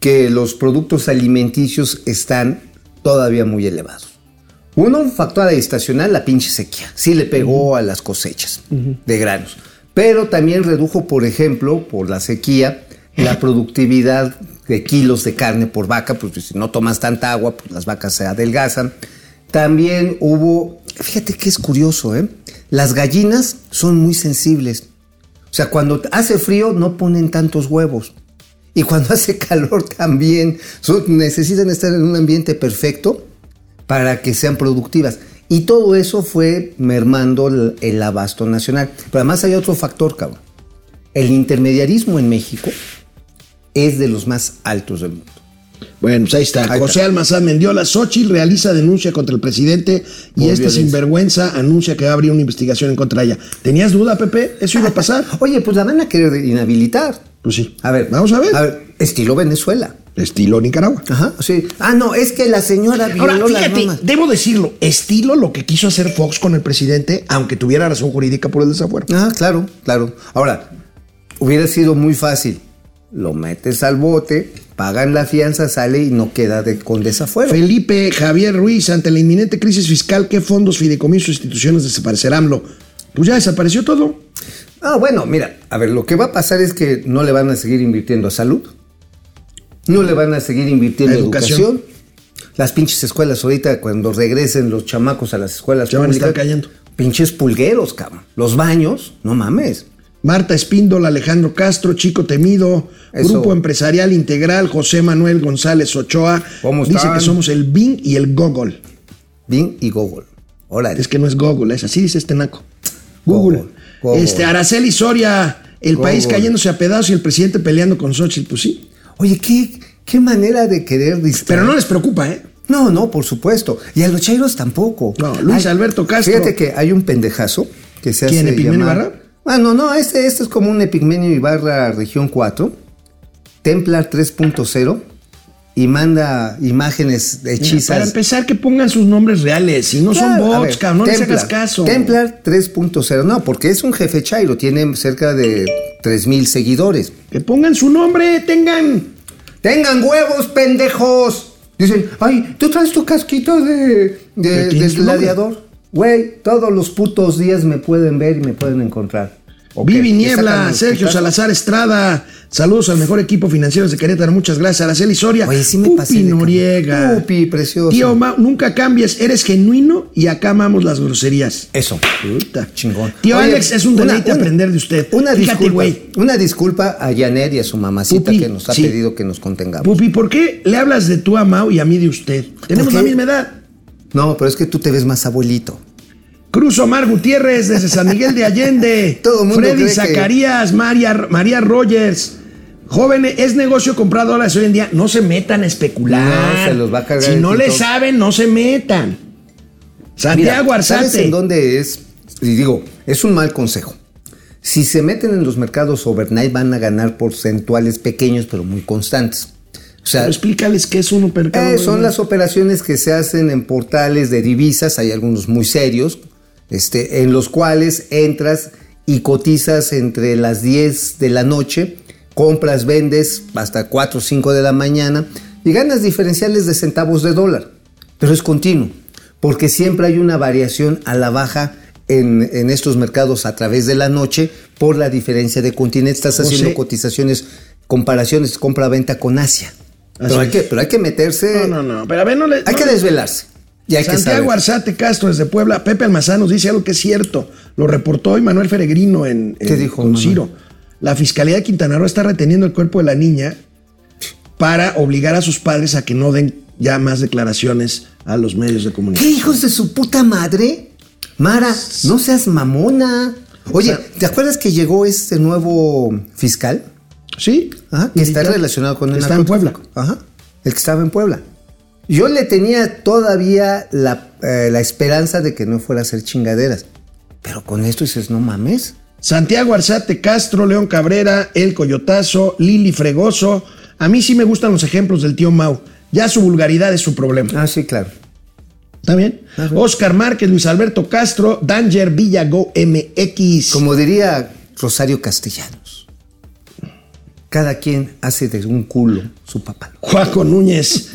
que los productos alimenticios están todavía muy elevados. Uno, un factor estacional, la pinche sequía. Sí le pegó a las cosechas de granos. Pero también redujo, por ejemplo, por la sequía, la productividad de kilos de carne por vaca, porque si no tomas tanta agua, pues las vacas se adelgazan. También hubo, fíjate que es curioso, ¿eh? Las gallinas son muy sensibles. O sea, cuando hace frío no ponen tantos huevos. Y cuando hace calor también. Necesitan estar en un ambiente perfecto para que sean productivas. Y todo eso fue mermando el, el abasto nacional. Pero además hay otro factor, cabrón. El intermediarismo en México es de los más altos del mundo. Bueno, pues ahí está. Ahí José está. Almazán Mendiola, Xochitl realiza denuncia contra el presidente y Por este violencia. sinvergüenza anuncia que va a abrir una investigación en contra de ella. ¿Tenías duda, Pepe? ¿Eso iba a pasar? Oye, pues la van a querer inhabilitar. Pues sí. A ver, Vamos a ver. A ver, estilo Venezuela. Estilo Nicaragua. Ajá, sí. Ah, no, es que la señora violó Ahora, las fíjate, normas. debo decirlo, estilo lo que quiso hacer Fox con el presidente, aunque tuviera razón jurídica por el desafuero. Ah, claro, claro. Ahora, hubiera sido muy fácil. Lo metes al bote, pagan la fianza, sale y no queda de- con desafuero. Felipe Javier Ruiz, ante la inminente crisis fiscal, ¿qué fondos, fideicomisos, instituciones desaparecerán? Pues ya desapareció todo. Ah, bueno, mira, a ver, lo que va a pasar es que no le van a seguir invirtiendo a salud, no le van a seguir invirtiendo A educación. educación. Las pinches escuelas ahorita, cuando regresen los chamacos a las escuelas Ya van a estar cayendo. Pinches pulgueros, cabrón. Los baños, no mames. Marta Espíndola, Alejandro Castro, Chico Temido, Eso. Grupo Empresarial Integral, José Manuel González Ochoa. ¿Cómo Dice están? que somos el Bing y el Google. Bing y Google. Órale. Es que no es Google, es así dice este naco. Google. Google, Google. Este, Araceli Soria, el país cayéndose a pedazos y el presidente peleando con Xochitl, pues sí. Oye, ¿qué, qué manera de querer distraer. Pero no les preocupa, ¿eh? No, no, por supuesto. Y a los chairos tampoco. No, Luis Alberto Castro. Fíjate que hay un pendejazo que se ¿Quién, hace llamar- Ibarra? Ah, no, no, este, este es como un Epigmenio Ibarra región 4, Templar 3.0, y manda imágenes hechizas. para empezar, que pongan sus nombres reales. Si no son Claro, bots, ver, cabrón, no les Templar, hagas caso. Templar 3.0, no, porque es un jefe chairo, tiene cerca de 3.000 seguidores. Que pongan su nombre, tengan. ¡Tengan huevos, pendejos! Dicen, ay, tú traes tu casquito de, de, ¿De gladiador. Güey, todos los putos días me pueden ver y me pueden encontrar. Ok, Vivi Niebla, Sergio. Salazar Estrada. Saludos al mejor equipo financiero de Querétaro. Muchas gracias. Araceli Soria. Oye, sí me Pupi pasé. Noriega. Pupi, precioso. Tío Mau, nunca cambies. Eres genuino y acá amamos las groserías. Eso. Puta. Chingón. Tío Oye, Alex, es un deleite una- aprender de usted. Una Fíjate, disculpa, güey. una disculpa a Janet y a su mamacita Pupi, que nos ha sí. pedido que nos contengamos. Pupi, ¿por qué le hablas de tú a Mau y a mí de usted? Tenemos la misma edad. No, pero es que tú te ves más abuelito. Cruz Omar Gutiérrez desde San Miguel de Allende. Todo mundo Freddy que- Zacarías, María, María Rogers. Jóvenes, es negocio comprar dólares hoy en día. No se metan a especular. No, se los va a cargar Si no le saben, no se metan. Santiago Mira, ¿Sabes Arzate. en dónde es? Y digo, es un mal consejo. Si se meten en los mercados overnight van a ganar porcentuales pequeños pero muy constantes. O sea, Pero explícales qué es un mercado. eh, son las operaciones que se hacen en portales de divisas, hay algunos muy serios, este, en los cuales entras y cotizas entre las 10 de la noche, compras, vendes hasta 4 o 5 de la mañana y ganas diferenciales de centavos de dólar. Pero es continuo, porque siempre hay una variación a la baja en, en estos mercados a través de la noche por la diferencia de continentes. Estás José. haciendo cotizaciones, comparaciones, compra-venta con Asia. Pero hay, que, pero hay que meterse. No, no, no. Pero a ver, no le. Hay no que le- desvelarse. Y hay que Santiago saber. Arzate Castro desde Puebla. Pepe Almazán nos dice algo que es cierto. Lo reportó hoy Manuel Feregrino en, en- ¿Qué dijo con Manuel? Ciro. La Fiscalía de Quintana Roo está reteniendo el cuerpo de la niña para obligar a sus padres a que no den ya más declaraciones a los medios de ¿Qué comunicación. hijos de su puta madre? Mara, no seas mamona. Oye, ¿te acuerdas que llegó este nuevo fiscal? Sí. Ajá, que está relacionado con el Está en Puebla. Ajá, el que estaba en Puebla. Yo le tenía todavía la, eh, la esperanza de que no fuera a hacer chingaderas. Pero con esto dices, no mames. Santiago Arzate Castro, León Cabrera, El Coyotazo, Lili Fregoso. A mí sí me gustan los ejemplos del tío Mau. Ya su vulgaridad es su problema. Ah, sí, claro. ¿Está bien? Ajá. Oscar Márquez, Luis Alberto Castro, Danger Villago MX. Como diría Rosario Castellanos, cada quien hace de un culo su papá. Juaco Núñez.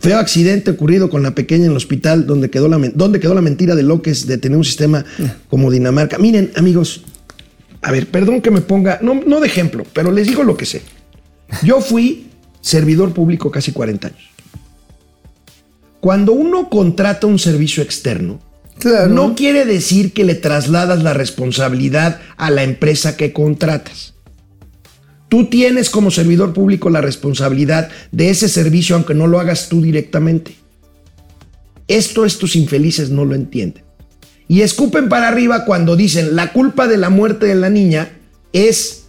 Feo accidente ocurrido con la pequeña en el hospital donde quedó la, donde quedó la mentira de López de tener un sistema como Dinamarca. Miren, amigos, a ver, perdón que me ponga, no, no de ejemplo, pero les digo lo que sé. Yo fui servidor público casi 40 años. Cuando uno contrata un servicio externo, Claro. no quiere decir que le trasladas la responsabilidad a la empresa que contratas. Tú tienes como servidor público la responsabilidad de ese servicio aunque no lo hagas tú directamente. Esto estos infelices no lo entienden. Y escupen para arriba cuando dicen la culpa de la muerte de la niña es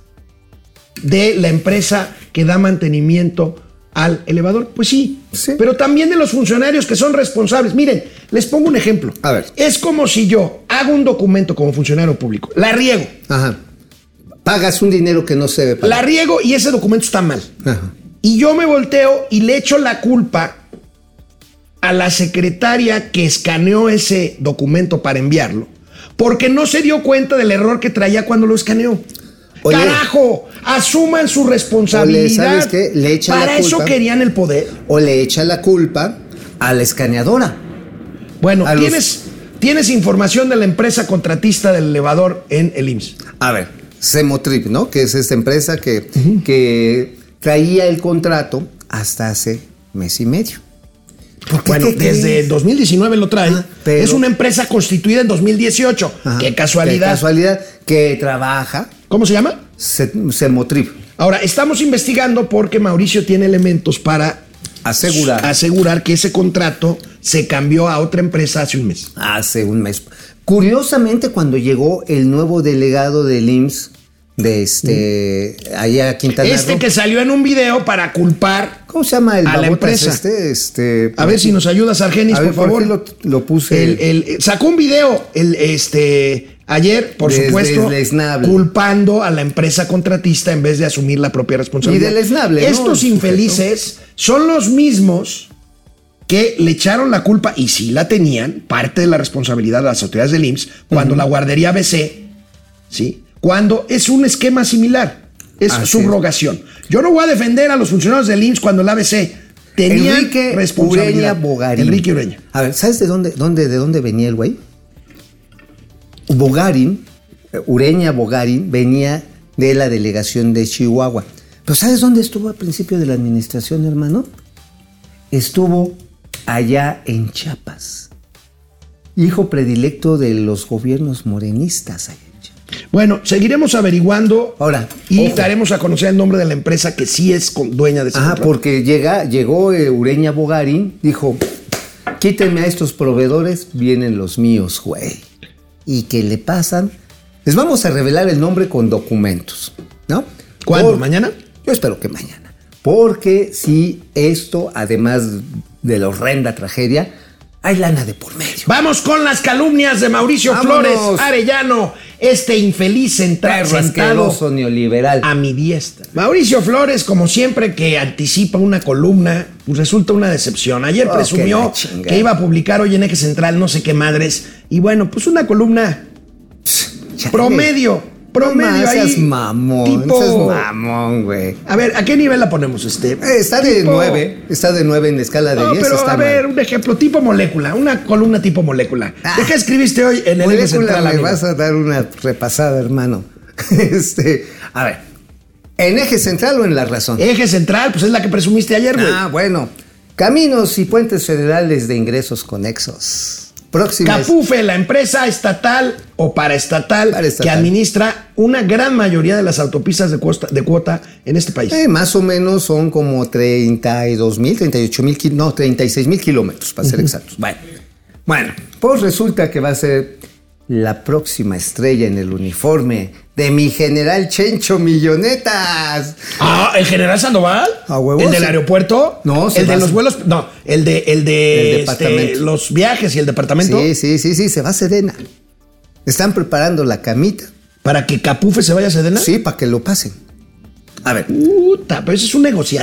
de la empresa que da mantenimiento al elevador. Pues sí, Sí. pero también de los funcionarios que son responsables. Miren, les pongo un ejemplo. A ver. Es como si yo hago un documento como funcionario público, la riego, Ajá. Pagas un dinero que no se debe la pagar. riego y ese documento está mal. Ajá. Y yo me volteo y le echo la culpa a la secretaria que escaneó ese documento para enviarlo, porque no se dio cuenta del error que traía cuando lo escaneó. Carajo, asuman su responsabilidad. ¿sabes qué? Le la Para eso querían el poder. O le echa la culpa a la escaneadora. Bueno, A los- tienes, tienes información de la empresa contratista del elevador en el IMSS. A ver, Semotrip, ¿no? Que es esta empresa que, que traía el contrato hasta hace mes y medio. ¿Por qué Bueno, desde 2019 lo trae. Ah, pero- es una empresa constituida en 2018. Ajá. Qué casualidad. Qué casualidad que trabaja ¿Cómo se llama? Se- Semotrip. Ahora, estamos investigando porque Mauricio tiene elementos para Asegurar. asegurar que ese contrato se cambió a otra empresa hace un mes. hace un mes. Curiosamente, cuando llegó el nuevo delegado del IMSS de este allá a Quintana Este Roo, que salió en un video para culpar. ¿cómo se llama el a la empresa. este? Este, A ver si nos ayudas, Argenis, A ver, por favor. lo, lo puse? El- el- sacó un video el, este, ayer, por Des- supuesto, culpando a la empresa contratista en vez de asumir la propia responsabilidad. Y ¿no? Estos El infelices son los mismos que le echaron la culpa, y sí la tenían, parte de la responsabilidad de las autoridades del IMSS, cuando la guardería BC, ¿sí? Cuando es un esquema similar, es Así es. subrogación. Yo no voy a defender a los funcionarios del IMSS cuando el ABC tenían Enrique Ureña responsabilidad. Bogarín. Enrique Ureña. A ver, ¿sabes de dónde, dónde, de dónde venía el güey? Bogarín, eh, Ureña Bogarín, venía de la delegación de Chihuahua. Pero ¿sabes dónde estuvo al principio de la administración, hermano? Estuvo allá en Chiapas. Hijo predilecto de los gobiernos morenistas allá. Bueno, seguiremos averiguando. Ahora, Y ojo. daremos a conocer el nombre de la empresa que sí es con- dueña de ese Ajá, contrato. porque llega, llegó eh, Ureña Bogarín, dijo, quítenme a estos proveedores, vienen los míos, güey. ¿Y qué le pasan? Les vamos a revelar el nombre con documentos, ¿no? ¿Cuándo? Por- ¿Mañana? Yo espero que mañana. Porque si esto, además de la horrenda tragedia, hay lana de por medio. Vamos con las calumnias de Mauricio Vámonos. Flores Arellano. Este infeliz centra- Perro sentado neoliberal. a mi diestra. Mauricio Flores, como siempre que anticipa una columna, pues resulta una decepción. Ayer Oh, presumió que iba a publicar hoy en Eje Central no sé qué madres. Y bueno, pues una columna Chale. promedio. Promedio No, ahí. seas mamón, tipo- seas mamón, güey. A ver, ¿a qué nivel la ponemos, este? Eh, Está de Tipo- 9, está de 9 en la escala de No, 10. pero está a ver, mal. un ejemplo, tipo molécula, una columna tipo molécula. Ah. ¿De qué escribiste hoy en el Eje Molécula, Central? me amigo? vas a dar una repasada, hermano. este, a ver, ¿en eje central o en la razón? Eje Central, pues es la que presumiste ayer, güey. ah, bueno. Caminos y puentes federales de ingresos conexos. Próximas. Capufe, la empresa estatal o paraestatal, Paraestatal. que administra una gran mayoría de las autopistas de cuota en este país. Eh, más o menos son como 32 mil, 38 mil, no, 36 mil kilómetros, para ser exactos. Bueno, bueno, pues resulta que va a ser la próxima estrella en el uniforme de mi general Chencho Millonetas. Ah, ¿el general Sandoval? A huevo, ¿El del aeropuerto? No, ¿El de los vuelos? No, el de, el de El este, los viajes y el departamento. Sí, sí, sí, sí, se va a Sedena. Están preparando la camita. ¿Para que Capufe se vaya a Sedena? Sí, para que lo pasen. A ver. Puta, pero eso es un negocio.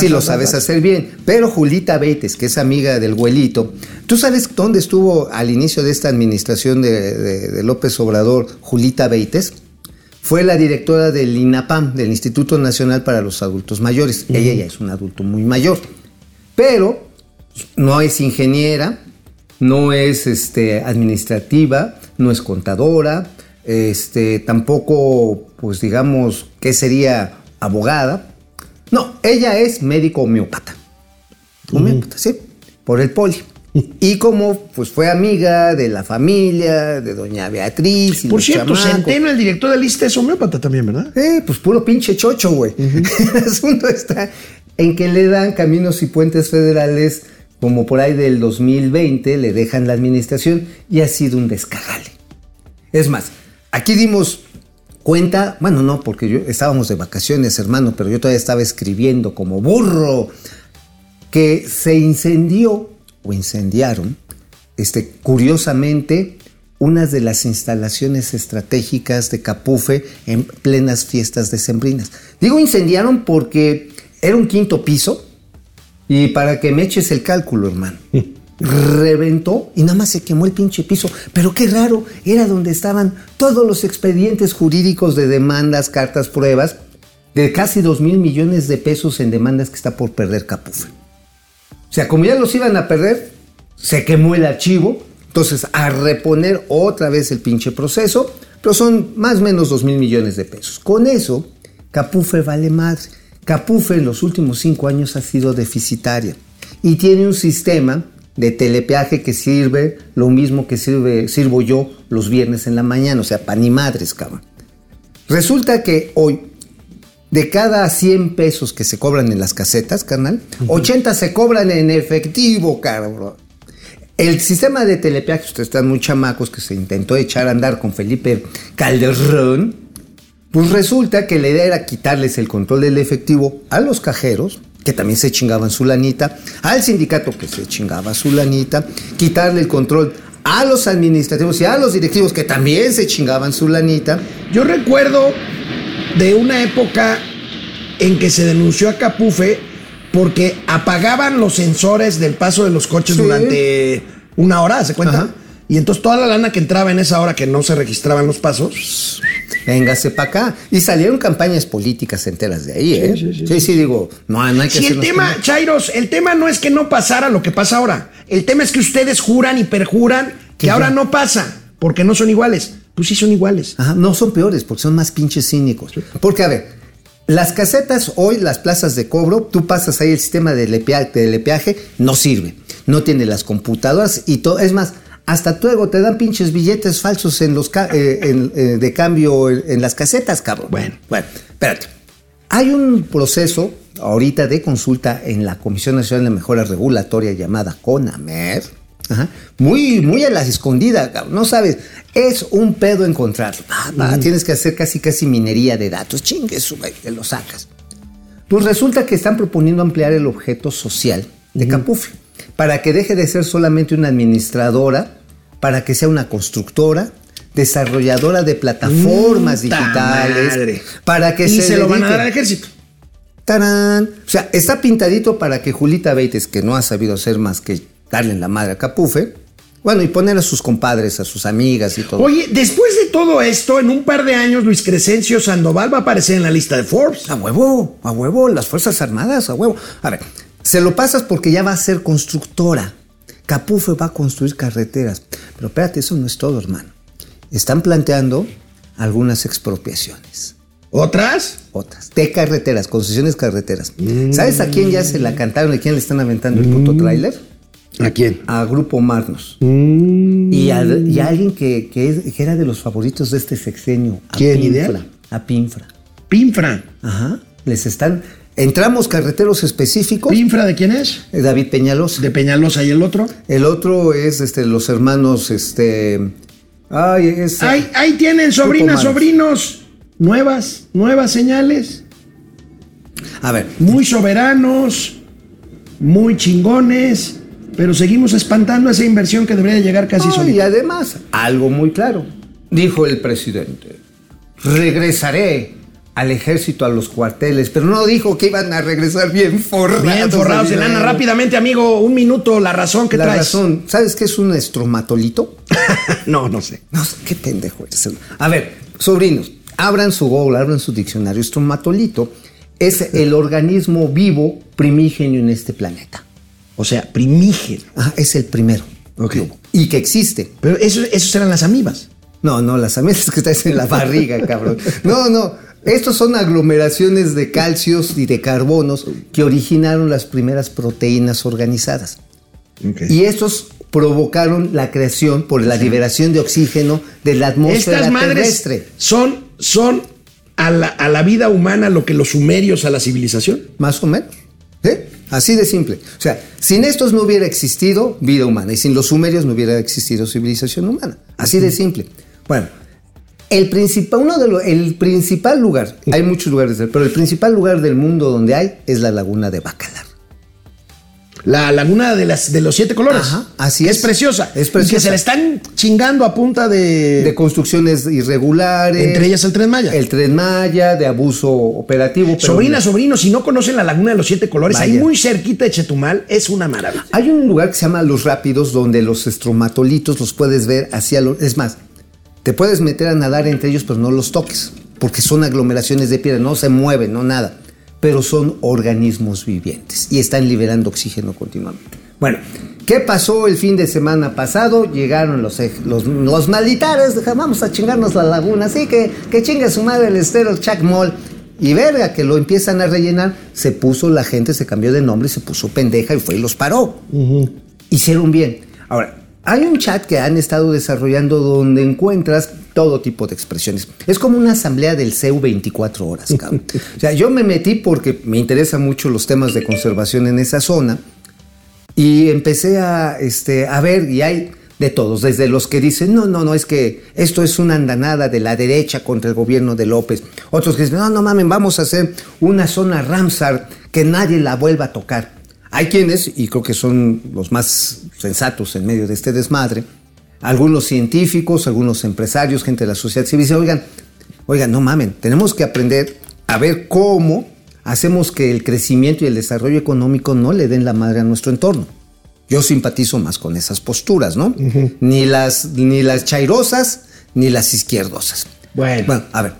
Sí, lo sabes hacer bien. Pero Julita Beites, que es amiga del güelito, ¿tú sabes dónde estuvo al inicio de esta administración de, de- de López Obrador Julita Beites? Fue la directora del INAPAM, del Instituto Nacional para los Adultos Mayores. Ella ya es un adulto muy mayor. Pero no es ingeniera, no es este, administrativa, no es contadora, este, tampoco, pues digamos, que sería abogada. No, ella es médico homeópata. Homeópata, sí, por el poli. Y como pues fue amiga de la familia, de doña Beatriz y Por cierto, chamacos. Centeno, el director de lista, es homeópata también, ¿verdad? Eh, pues puro pinche chocho, güey. El asunto está en que le dan caminos y puentes federales como por ahí del 2020, le dejan la administración y ha sido un descagale. Es más, aquí dimos cuenta, bueno, no, porque yo estábamos de vacaciones, hermano, pero yo todavía estaba escribiendo como burro que se incendió o incendiaron, este, curiosamente, unas de las instalaciones estratégicas de Capufe en plenas fiestas decembrinas. Digo incendiaron porque era un quinto piso y para que me eches el cálculo, hermano. Reventó y nada más se quemó el pinche piso. Pero qué raro, era donde estaban todos los expedientes jurídicos de demandas, cartas, pruebas, de casi 2 mil millones de pesos en demandas que está por perder Capufe. O sea, como ya los iban a perder, se quemó el archivo. Entonces, a reponer otra vez el pinche proceso, pero son más o menos 2 mil millones de pesos. Con eso, Capufe vale madre. Capufe en los últimos cinco años ha sido deficitaria y tiene un sistema de telepeaje que sirve lo mismo que sirve, sirvo yo los viernes en la mañana, o sea, pan y madres, cabrón. Resulta que hoy, de cada 100 pesos que se cobran en las casetas, carnal, 80 se cobran en efectivo, cabrón. El sistema de telepeaje, ustedes están muy chamacos que se intentó echar a andar con Felipe Calderón, pues resulta que la idea era quitarles el control del efectivo a los cajeros, que también se chingaban su lanita, al sindicato que se chingaba su lanita, quitarle el control a los administrativos y a los directivos que también se chingaban su lanita. Yo recuerdo de una época en que se denunció a Capufe porque apagaban los sensores del paso de los coches Sí. durante una hora, ¿se cuenta? Ajá. Y entonces toda la lana que entraba en esa hora que no se registraban los pasos, Véngase para acá. Y salieron campañas políticas enteras de ahí, ¿eh? Sí, sí, digo, no, no hay que Si el tema, como- Chairos, el tema no es que no pasara lo que pasa ahora. El tema es que ustedes juran y perjuran que ahora ya. no pasa, porque no son iguales. Pues sí son iguales. Ajá, no son peores, porque son más pinches cínicos. Porque, a ver, las casetas hoy, las plazas de cobro, tú pasas ahí el sistema de lepea- de lepeaje, no sirve. No tiene las computadoras y todo. Es más, hasta luego te dan pinches billetes falsos en los ca- eh, en, eh, de cambio en, en las casetas, cabrón. Bueno. bueno, espérate. Hay un proceso ahorita de consulta en la Comisión Nacional de Mejora Regulatoria llamada CONAMER. Ajá, muy, muy a la escondida, cabrón, no sabes, es un pedo encontrarlo. Ah, Tienes que hacer casi casi minería de datos, chingue su güey, te lo sacas. Pues resulta que están proponiendo ampliar el objeto social de Capufe para que deje de ser solamente una administradora, para que sea una constructora, desarrolladora de plataformas Puta digitales madre. para que y se, se, lo van a dedique- dar al ejército. ¡Tarán! O sea, está pintadito para que Julita Beites, que no ha sabido hacer más que darle la madre a Capufe, bueno, y poner a sus compadres, a sus amigas y todo. Oye, después de todo esto, en un par de años Luis Crescencio Sandoval va a aparecer en la lista de Forbes. A huevo, a huevo, las Fuerzas Armadas, a huevo. A ver, se lo pasas porque ya va a ser constructora. Capufe va a construir carreteras. Pero espérate, eso no es todo, hermano. Están planteando algunas expropiaciones. ¿Otras? Otras. De carreteras, concesiones carreteras. ¿Sabes a quién ya se la cantaron y a quién le están aventando el puto tráiler? ¿A quién? A Grupo Magnos. Y, a, y a alguien que, que es- que era de los favoritos de este sexenio. A ¿Quién, Pinfra. idea? A Pinfra. Pinfra. Ajá. Les están. Entramos carreteros específicos. ¿Pinfra de quién es? Eh, David Peñalosa. De Peñalosa y el otro. El otro es este, los hermanos, este. Ay, es. Ahí, ahí tienen, sobrinas, sobrinos. Nuevas, nuevas señales. A ver, Muy soberanos, muy chingones, pero seguimos espantando esa inversión que debería llegar casi no, y además, algo muy claro. Dijo el presidente: regresaré al ejército, a los cuarteles, pero no dijo que iban a regresar bien forrados. Bien forrados de lana. dinero. Rápidamente, amigo, un minuto, la razón que La traes. razón, ¿sabes qué es un estromatolito? no, no sé. No sé, qué pendejo eres. A ver, sobrinos, abran su Google, abran su diccionario. Estromatolito es el organismo vivo primígenio en este planeta. O sea, primígeno. Ah, es el primero. Ok. que hubo. Y que existe. Pero eso, esos eran las amibas. No, no, las amigas que traes en la barriga, cabrón. No, no. Estos son aglomeraciones de calcios y de carbonos que originaron las primeras proteínas organizadas. Y estos provocaron la creación por la liberación de oxígeno de la atmósfera Estas madres terrestre. son, son a, la, a la vida humana lo que los sumerios a la civilización. Más o menos. ¿Eh? Así de simple. O sea, sin estos no hubiera existido vida humana y sin los sumerios no hubiera existido civilización humana. Así de simple. Bueno, el principal, uno de los, el principal lugar, hay muchos lugares, pero el principal lugar del mundo donde hay es la laguna de Bacalar. La laguna de, las, de los siete colores. Ajá, así es. es. preciosa. Es Y que preciosa. se la están chingando a punta de. De construcciones irregulares. entre ellas el Tren Maya. El tren Maya, de abuso operativo. Sobrina, sobrino, si no conocen la laguna de los siete colores, ahí muy cerquita de Chetumal, es una maravilla. Hay un lugar que se llama Los Rápidos donde los estromatolitos los puedes ver hacia lo... Es más, te puedes meter a nadar entre ellos, pero no los toques, porque son aglomeraciones de piedra, no se mueven, no nada, pero son organismos vivientes y están liberando oxígeno continuamente. Bueno, ¿qué pasó el fin de semana pasado? Llegaron los, los, los militares, vamos a chingarnos la laguna, así que, que chingue su madre el estero Chuck Moll. Y verga, que lo empiezan a rellenar, se puso la gente, se cambió de nombre, se puso pendeja y fue y los paró. Hicieron bien. Ahora, hay un chat que han estado desarrollando donde encuentras todo tipo de expresiones. Es como una asamblea del CEU 24 horas, cabrón. O sea, yo me metí porque me interesan mucho los temas de conservación en esa zona y empecé a, este, a ver, y hay de todos, desde los que dicen, no, no, no, es que esto es una andanada de la derecha contra el gobierno de López. Otros que dicen, no, no mamen, vamos a hacer una zona Ramsar que nadie la vuelva a tocar. Hay quienes, y creo que son los más sensatos en medio de este desmadre, algunos científicos, algunos empresarios, gente de la sociedad civil, dicen, oigan, oigan, no mamen, tenemos que aprender a ver cómo hacemos que el crecimiento y el desarrollo económico no le den la madre a nuestro entorno. Yo simpatizo más con esas posturas, ¿no? Ni las ni las chairosas ni las izquierdosas. Bueno. Bueno, a ver,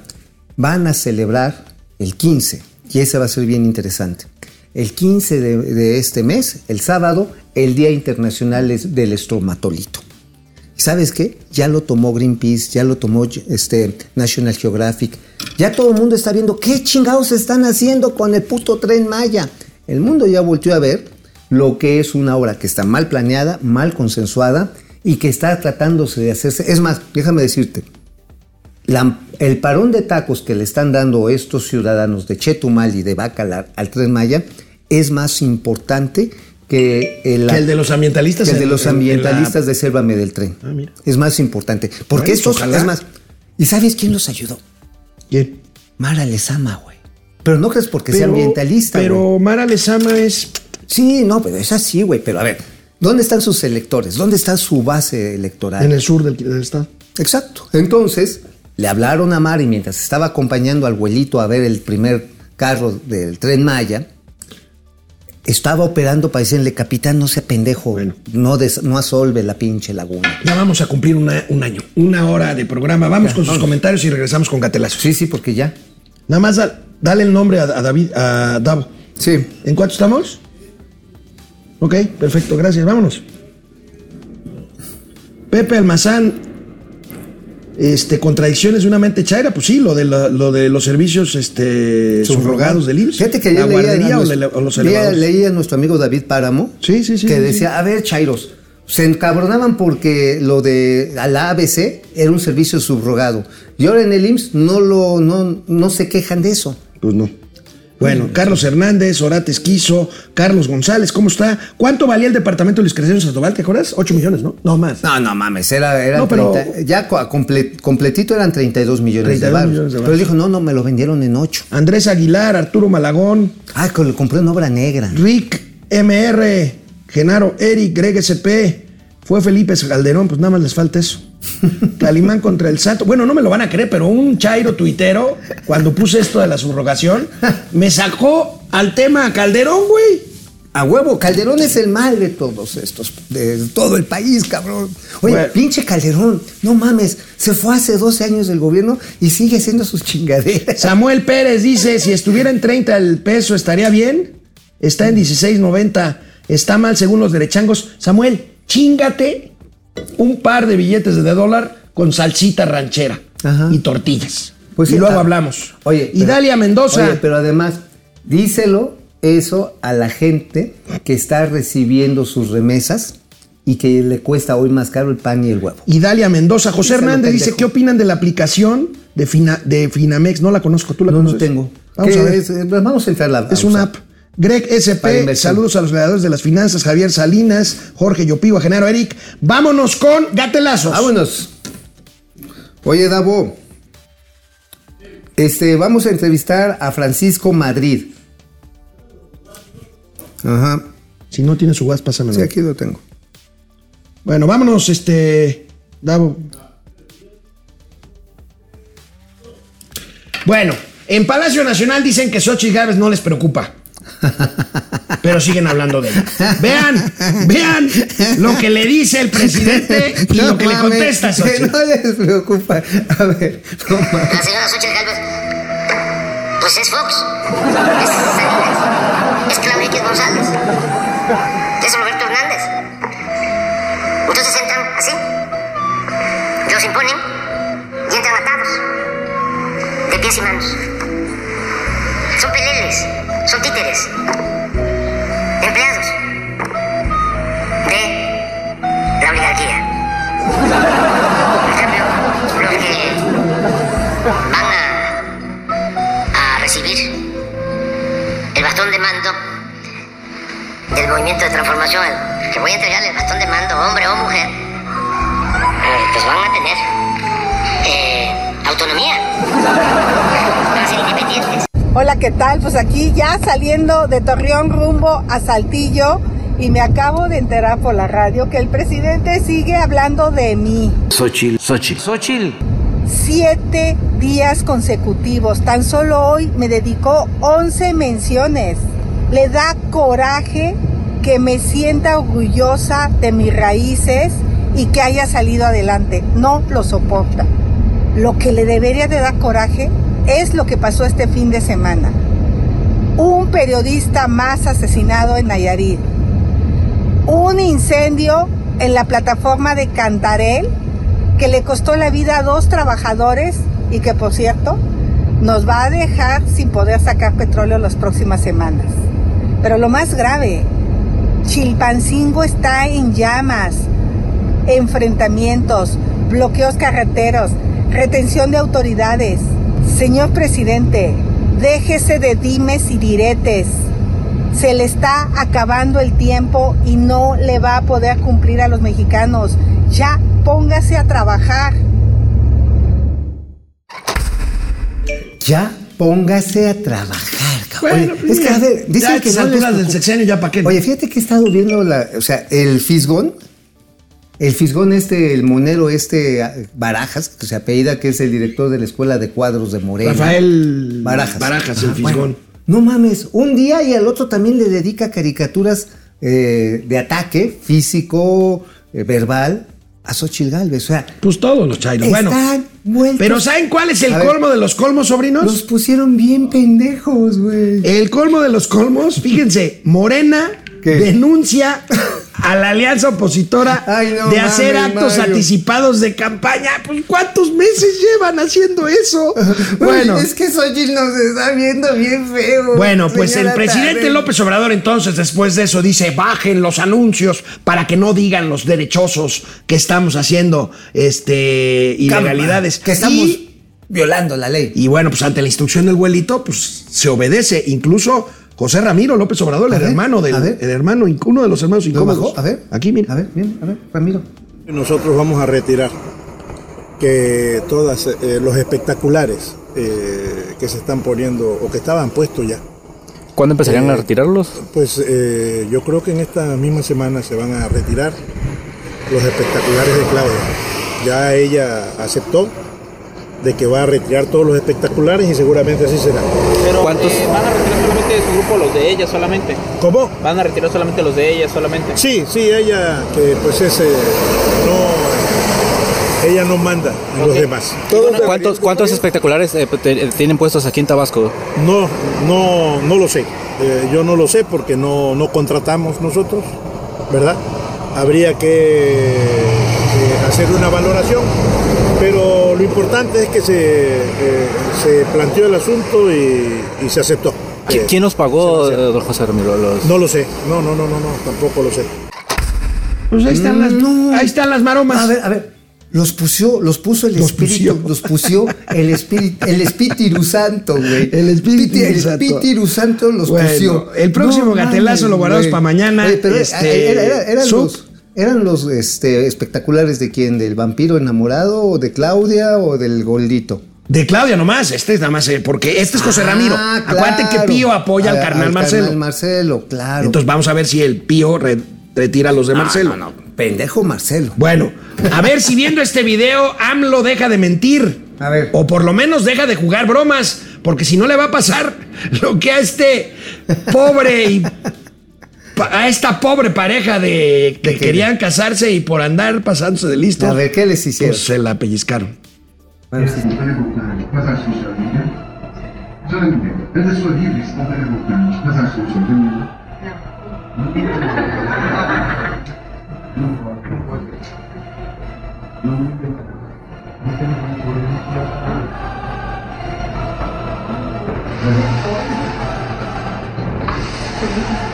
van a celebrar el 15 y ese va a ser bien interesante. El 15 de, este mes, el sábado, el Día Internacional del Estromatolito. ¿Y ¿Sabes qué? Ya lo tomó Greenpeace, ya lo tomó este, National Geographic. Ya todo el mundo está viendo qué chingados están haciendo con el puto tren Maya. El mundo ya volvió a ver lo que es una obra que está mal planeada, mal consensuada y que está tratándose de hacerse. Es más, déjame decirte, el parón de tacos que le están dando estos ciudadanos de Chetumal y de Bacalar al tren Maya es más importante que el, Que el de los ambientalistas que el de los en- en ambientalistas de del Tren. Ah, mira. Es más importante. Porque Bueno, estos, ojalá. es más, ¿y sabes quién los ayudó? ¿Quién? Mara Lezama, güey. Pero no crees porque sea ambientalista, Pero güey. Mara Lezama es. Sí, no, pero es así, güey. Pero a ver, ¿dónde están sus electores? ¿Dónde está su base electoral? En el sur del, del estado. Exacto. Entonces, le hablaron a Mari mientras estaba acompañando al abuelito a ver el primer carro del tren Maya. Estaba operando para decirle, capitán, no sea pendejo, no, des- no asolve la pinche laguna. Ya vamos a cumplir una- un año, una hora de programa. Vamos Ya, con sus comentarios y regresamos con Gatelazo. Sí, sí, porque ya. Nada más da- dale el nombre a, a David, a Davo. Sí. ¿En cuánto estamos? Ok, perfecto, gracias. Vámonos. Pepe Almazán, este, contradicciones de una mente chaira, pues sí, lo de, la- lo de los servicios este, subrogados del IMSS. Fíjate que la ayer leía guardería a o, nuestro- le- o los leía- elevadores. leía a nuestro amigo David Páramo. Sí, sí, sí, Que decía, a ver, Chairos, se encabronaban porque lo de la ABC era un servicio subrogado. Y ahora en el IMSS no, lo, no, no se quejan de eso. Pues no. Bueno, Carlos Hernández, Orate Esquizo, Carlos González, ¿cómo está? ¿Cuánto valía el departamento de Luis Crescencio Sandoval? ¿Te acuerdas? 8 millones, ¿no? No más. No, no mames, era, eran No, pero- 30 ya co- comple- completito eran 32 millones 32 de baros. millones de Pero dijo, no, no, me lo vendieron en 8. Andrés Aguilar, Arturo Malagón, Ah, que lo compré en obra negra. Rick MR, Genaro Eric, Greg SP, fue Felipe Calderón, pues nada más les falta eso. Calimán contra el Santo. Bueno, no me lo van a creer, pero un chairo tuitero, cuando puse esto de la subrogación, me sacó al tema Calderón, güey. A huevo, Calderón es el mal de todos estos, de todo el país, cabrón. Oye, Bueno. pinche Calderón, no mames, se fue hace 12 años del gobierno y sigue haciendo sus chingaderas. Samuel Pérez dice, si estuviera en 30 el peso, ¿estaría bien? Está en 16.90. Está mal según los derechangos. Samuel, chingate un par de billetes de dólar con salsita ranchera Ajá. y tortillas. Pues y sí, luego hablamos. Oye, y pero- Dalia Mendoza. Oye, pero además, díselo eso a la gente que está recibiendo sus remesas y que le cuesta hoy más caro el pan y el huevo. Y Dalia Mendoza. José Hernández dice. ¿qué opinan de la aplicación de, Fina- de Finamex? No la conozco, ¿tú la No, no conoces? tengo. Vamos ¿Qué a ver. es? Eh, Vamos a entrar la Es una app. Greg SP, saludos a los creadores de las finanzas, Javier Salinas, Jorge Yopiva, Genaro Eric. Vámonos con Gatelazos. Vámonos. Oye, Davo. Este, vamos a entrevistar a Francisco Madrid. Ajá. Si no tiene su WhatsApp, pásamelo. Sí, aquí lo tengo. Bueno, vámonos, este. Davo. Bueno, en Palacio Nacional dicen que Xochitl Gávez no les preocupa. Pero siguen hablando de ella. Vean, vean lo que le dice el presidente y No lo que le mames, contesta que Xochitl. no les preocupa. A ver, no. La señora Xochitl Galvez, pues es Fox, es Salinas, es Claudio X González, es Roberto Hernández. Entonces entran así, los imponen y entran atados, de pies y manos. Son peleles, empleados de la oligarquía. En cambio, los que van a, a recibir el bastón de mando del movimiento de transformación, que voy a entregarle el bastón de mando, hombre o mujer, eh, pues van a tener eh, autonomía, van a ser independientes. Hola, ¿qué tal? Pues aquí ya saliendo de Torreón rumbo a Saltillo y me acabo de enterar por la radio que el presidente sigue hablando de mí. Xochitl, Xochitl, Xochitl. Siete días consecutivos. Tan solo hoy me dedicó 11 menciones. Le da coraje que me sienta orgullosa de mis raíces y que haya salido adelante. No lo soporta. Lo que le debería de dar coraje es lo que pasó este fin de semana. Un periodista más asesinado en Nayarit. Un incendio en la plataforma de Cantarel que le costó la vida a dos trabajadores y que por cierto nos va a dejar sin poder sacar petróleo las próximas semanas. Pero lo más grave, Chilpancingo está en llamas, enfrentamientos, bloqueos carreteros, retención de autoridades. Señor presidente, déjese de dimes y diretes. Se le está acabando el tiempo y no le va a poder cumplir a los mexicanos. Ya póngase a trabajar. Ya póngase a trabajar, cabrón. Bueno, Oye, es que, a ver, ya dicen que no del sexenio, ya para qué. Oye, fíjate que he estado viendo la, o sea, el fisgón El fisgón este, el monero este, ah, Barajas, que se apellida, que es el director de la Escuela de Cuadros de Morena. Rafael Barajas. Barajas, el fisgón. bueno, no mames, un día y al otro también le dedica caricaturas eh, de ataque físico, eh, verbal, a Xochitl Galvez. O sea, Pues todos los chairos. Bueno, están vueltos- pero ¿saben cuál es el A ver, colmo de los colmos, sobrinos? Los pusieron bien pendejos, güey. El colmo de los colmos, fíjense, Morena ¿Qué? denuncia a la alianza opositora Ay, no de hacer actos Mario. anticipados de campaña. Pues ¿cuántos meses llevan haciendo eso? Bueno, es que Xochitl nos está viendo bien feo. bueno, pues el presidente Tarek. López Obrador entonces después de eso dice, bajen los anuncios para que no digan los derechosos que estamos haciendo este ilegalidades. Que estamos Y- violando la ley. Y bueno, pues ante la instrucción del abuelito, pues se obedece. Incluso José Ramiro López Obrador, A el ver, hermano del, a ver. el hermano, uno de los hermanos ¿Lo incómodos. bajó? A ver. Aquí, mira. A ver, bien, a ver, Ramiro. Nosotros vamos a retirar que todos los espectaculares eh, que se están poniendo o que estaban puestos ya, ¿Cuándo empezarían a Eh, retirarlos? pues eh, yo creo que en esta misma semana se van a retirar los espectaculares de Claudia. Ya ella aceptó de que va a retirar todos los espectaculares y seguramente así será. Pero ¿Cuántos? eh, van a retirar solamente de su grupo los de ella solamente. ¿Cómo? Van a retirar solamente los de ella solamente. Sí, sí, ella que pues ese no, ella no manda en los demás. ¿Cuántos, cuántos espectaculares eh, tienen puestos aquí en Tabasco? No, no, no lo sé. Eh, yo no lo sé porque no, no contratamos nosotros, ¿verdad? Habría que eh, hacer una valoración, pero lo importante es que se, eh, se planteó el asunto y, y se aceptó. ¿Qui- Eh, ¿Quién los pagó, eh, don José Ramiro? Los- No lo sé, no, no, no, no, no, tampoco lo sé. Pues ahí están, las, ahí están las maromas. A ver, a ver. Los puso, los puso el Los espíritu, pusió. los puso el espíritu, el espíritu santo, güey. El Espíritu el Santo. espíritu santo los Bueno, pusió. el próximo gatelazo lo guardamos güey. pa' mañana, Oye, pero este, era- era- eran los, eran los este, espectaculares de quién, del vampiro enamorado, o de Claudia, o del goldito. De Claudia nomás, este es nada más, eh, porque este es José Ah, Ramiro. claro. Acuérdate que Pío apoya al carnal Marcelo. carnal Marcelo, claro. Entonces vamos a ver si el Pío re- retira a los de Marcelo. No, no, pendejo Marcelo. Bueno, a ver si viendo este video AMLO deja de mentir. A ver. O por lo menos deja de jugar bromas, porque si no le va a pasar lo que a este pobre y a esta pobre pareja de que querían casarse y por andar pasándose de listo, A ver, ¿qué les hicieron? pues se la pellizcaron. Bueno, sí.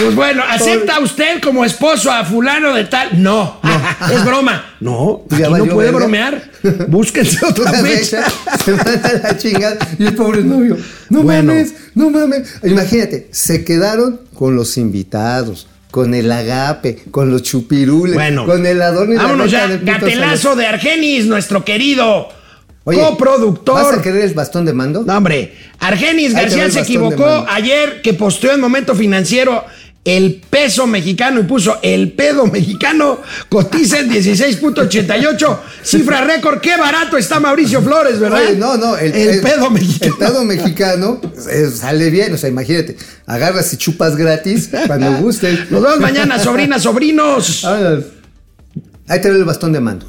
Pues bueno, ¿acepta usted como esposo a fulano de tal? No, es broma. No, ya aquí no puede verga. bromear. Búsquense otra fecha. fecha, se van a la chingada. Y el pobre novio, no Bueno. mames, no mames. Imagínate, se quedaron con los invitados, con el agape, con los chupirules, Bueno, con el adorno y la vámonos renta ya. del Gatelazo de Argenis, nuestro querido Oye, coproductor. ¿Vas a querer el bastón de mando? No, hombre, Argenis García se equivocó ayer que posteó en Momento Financiero el peso mexicano y puso el pedo mexicano cotiza en 16.88, cifra récord. Qué barato está Mauricio Flores, ¿verdad? Oye, no, no, el, el, pedo mexicano. El pedo mexicano eh, sale bien, o sea, imagínate, agarras y chupas gratis cuando gustes. Nos vemos mañana, sobrinas, sobrinos. Ahí te ve el bastón de mando.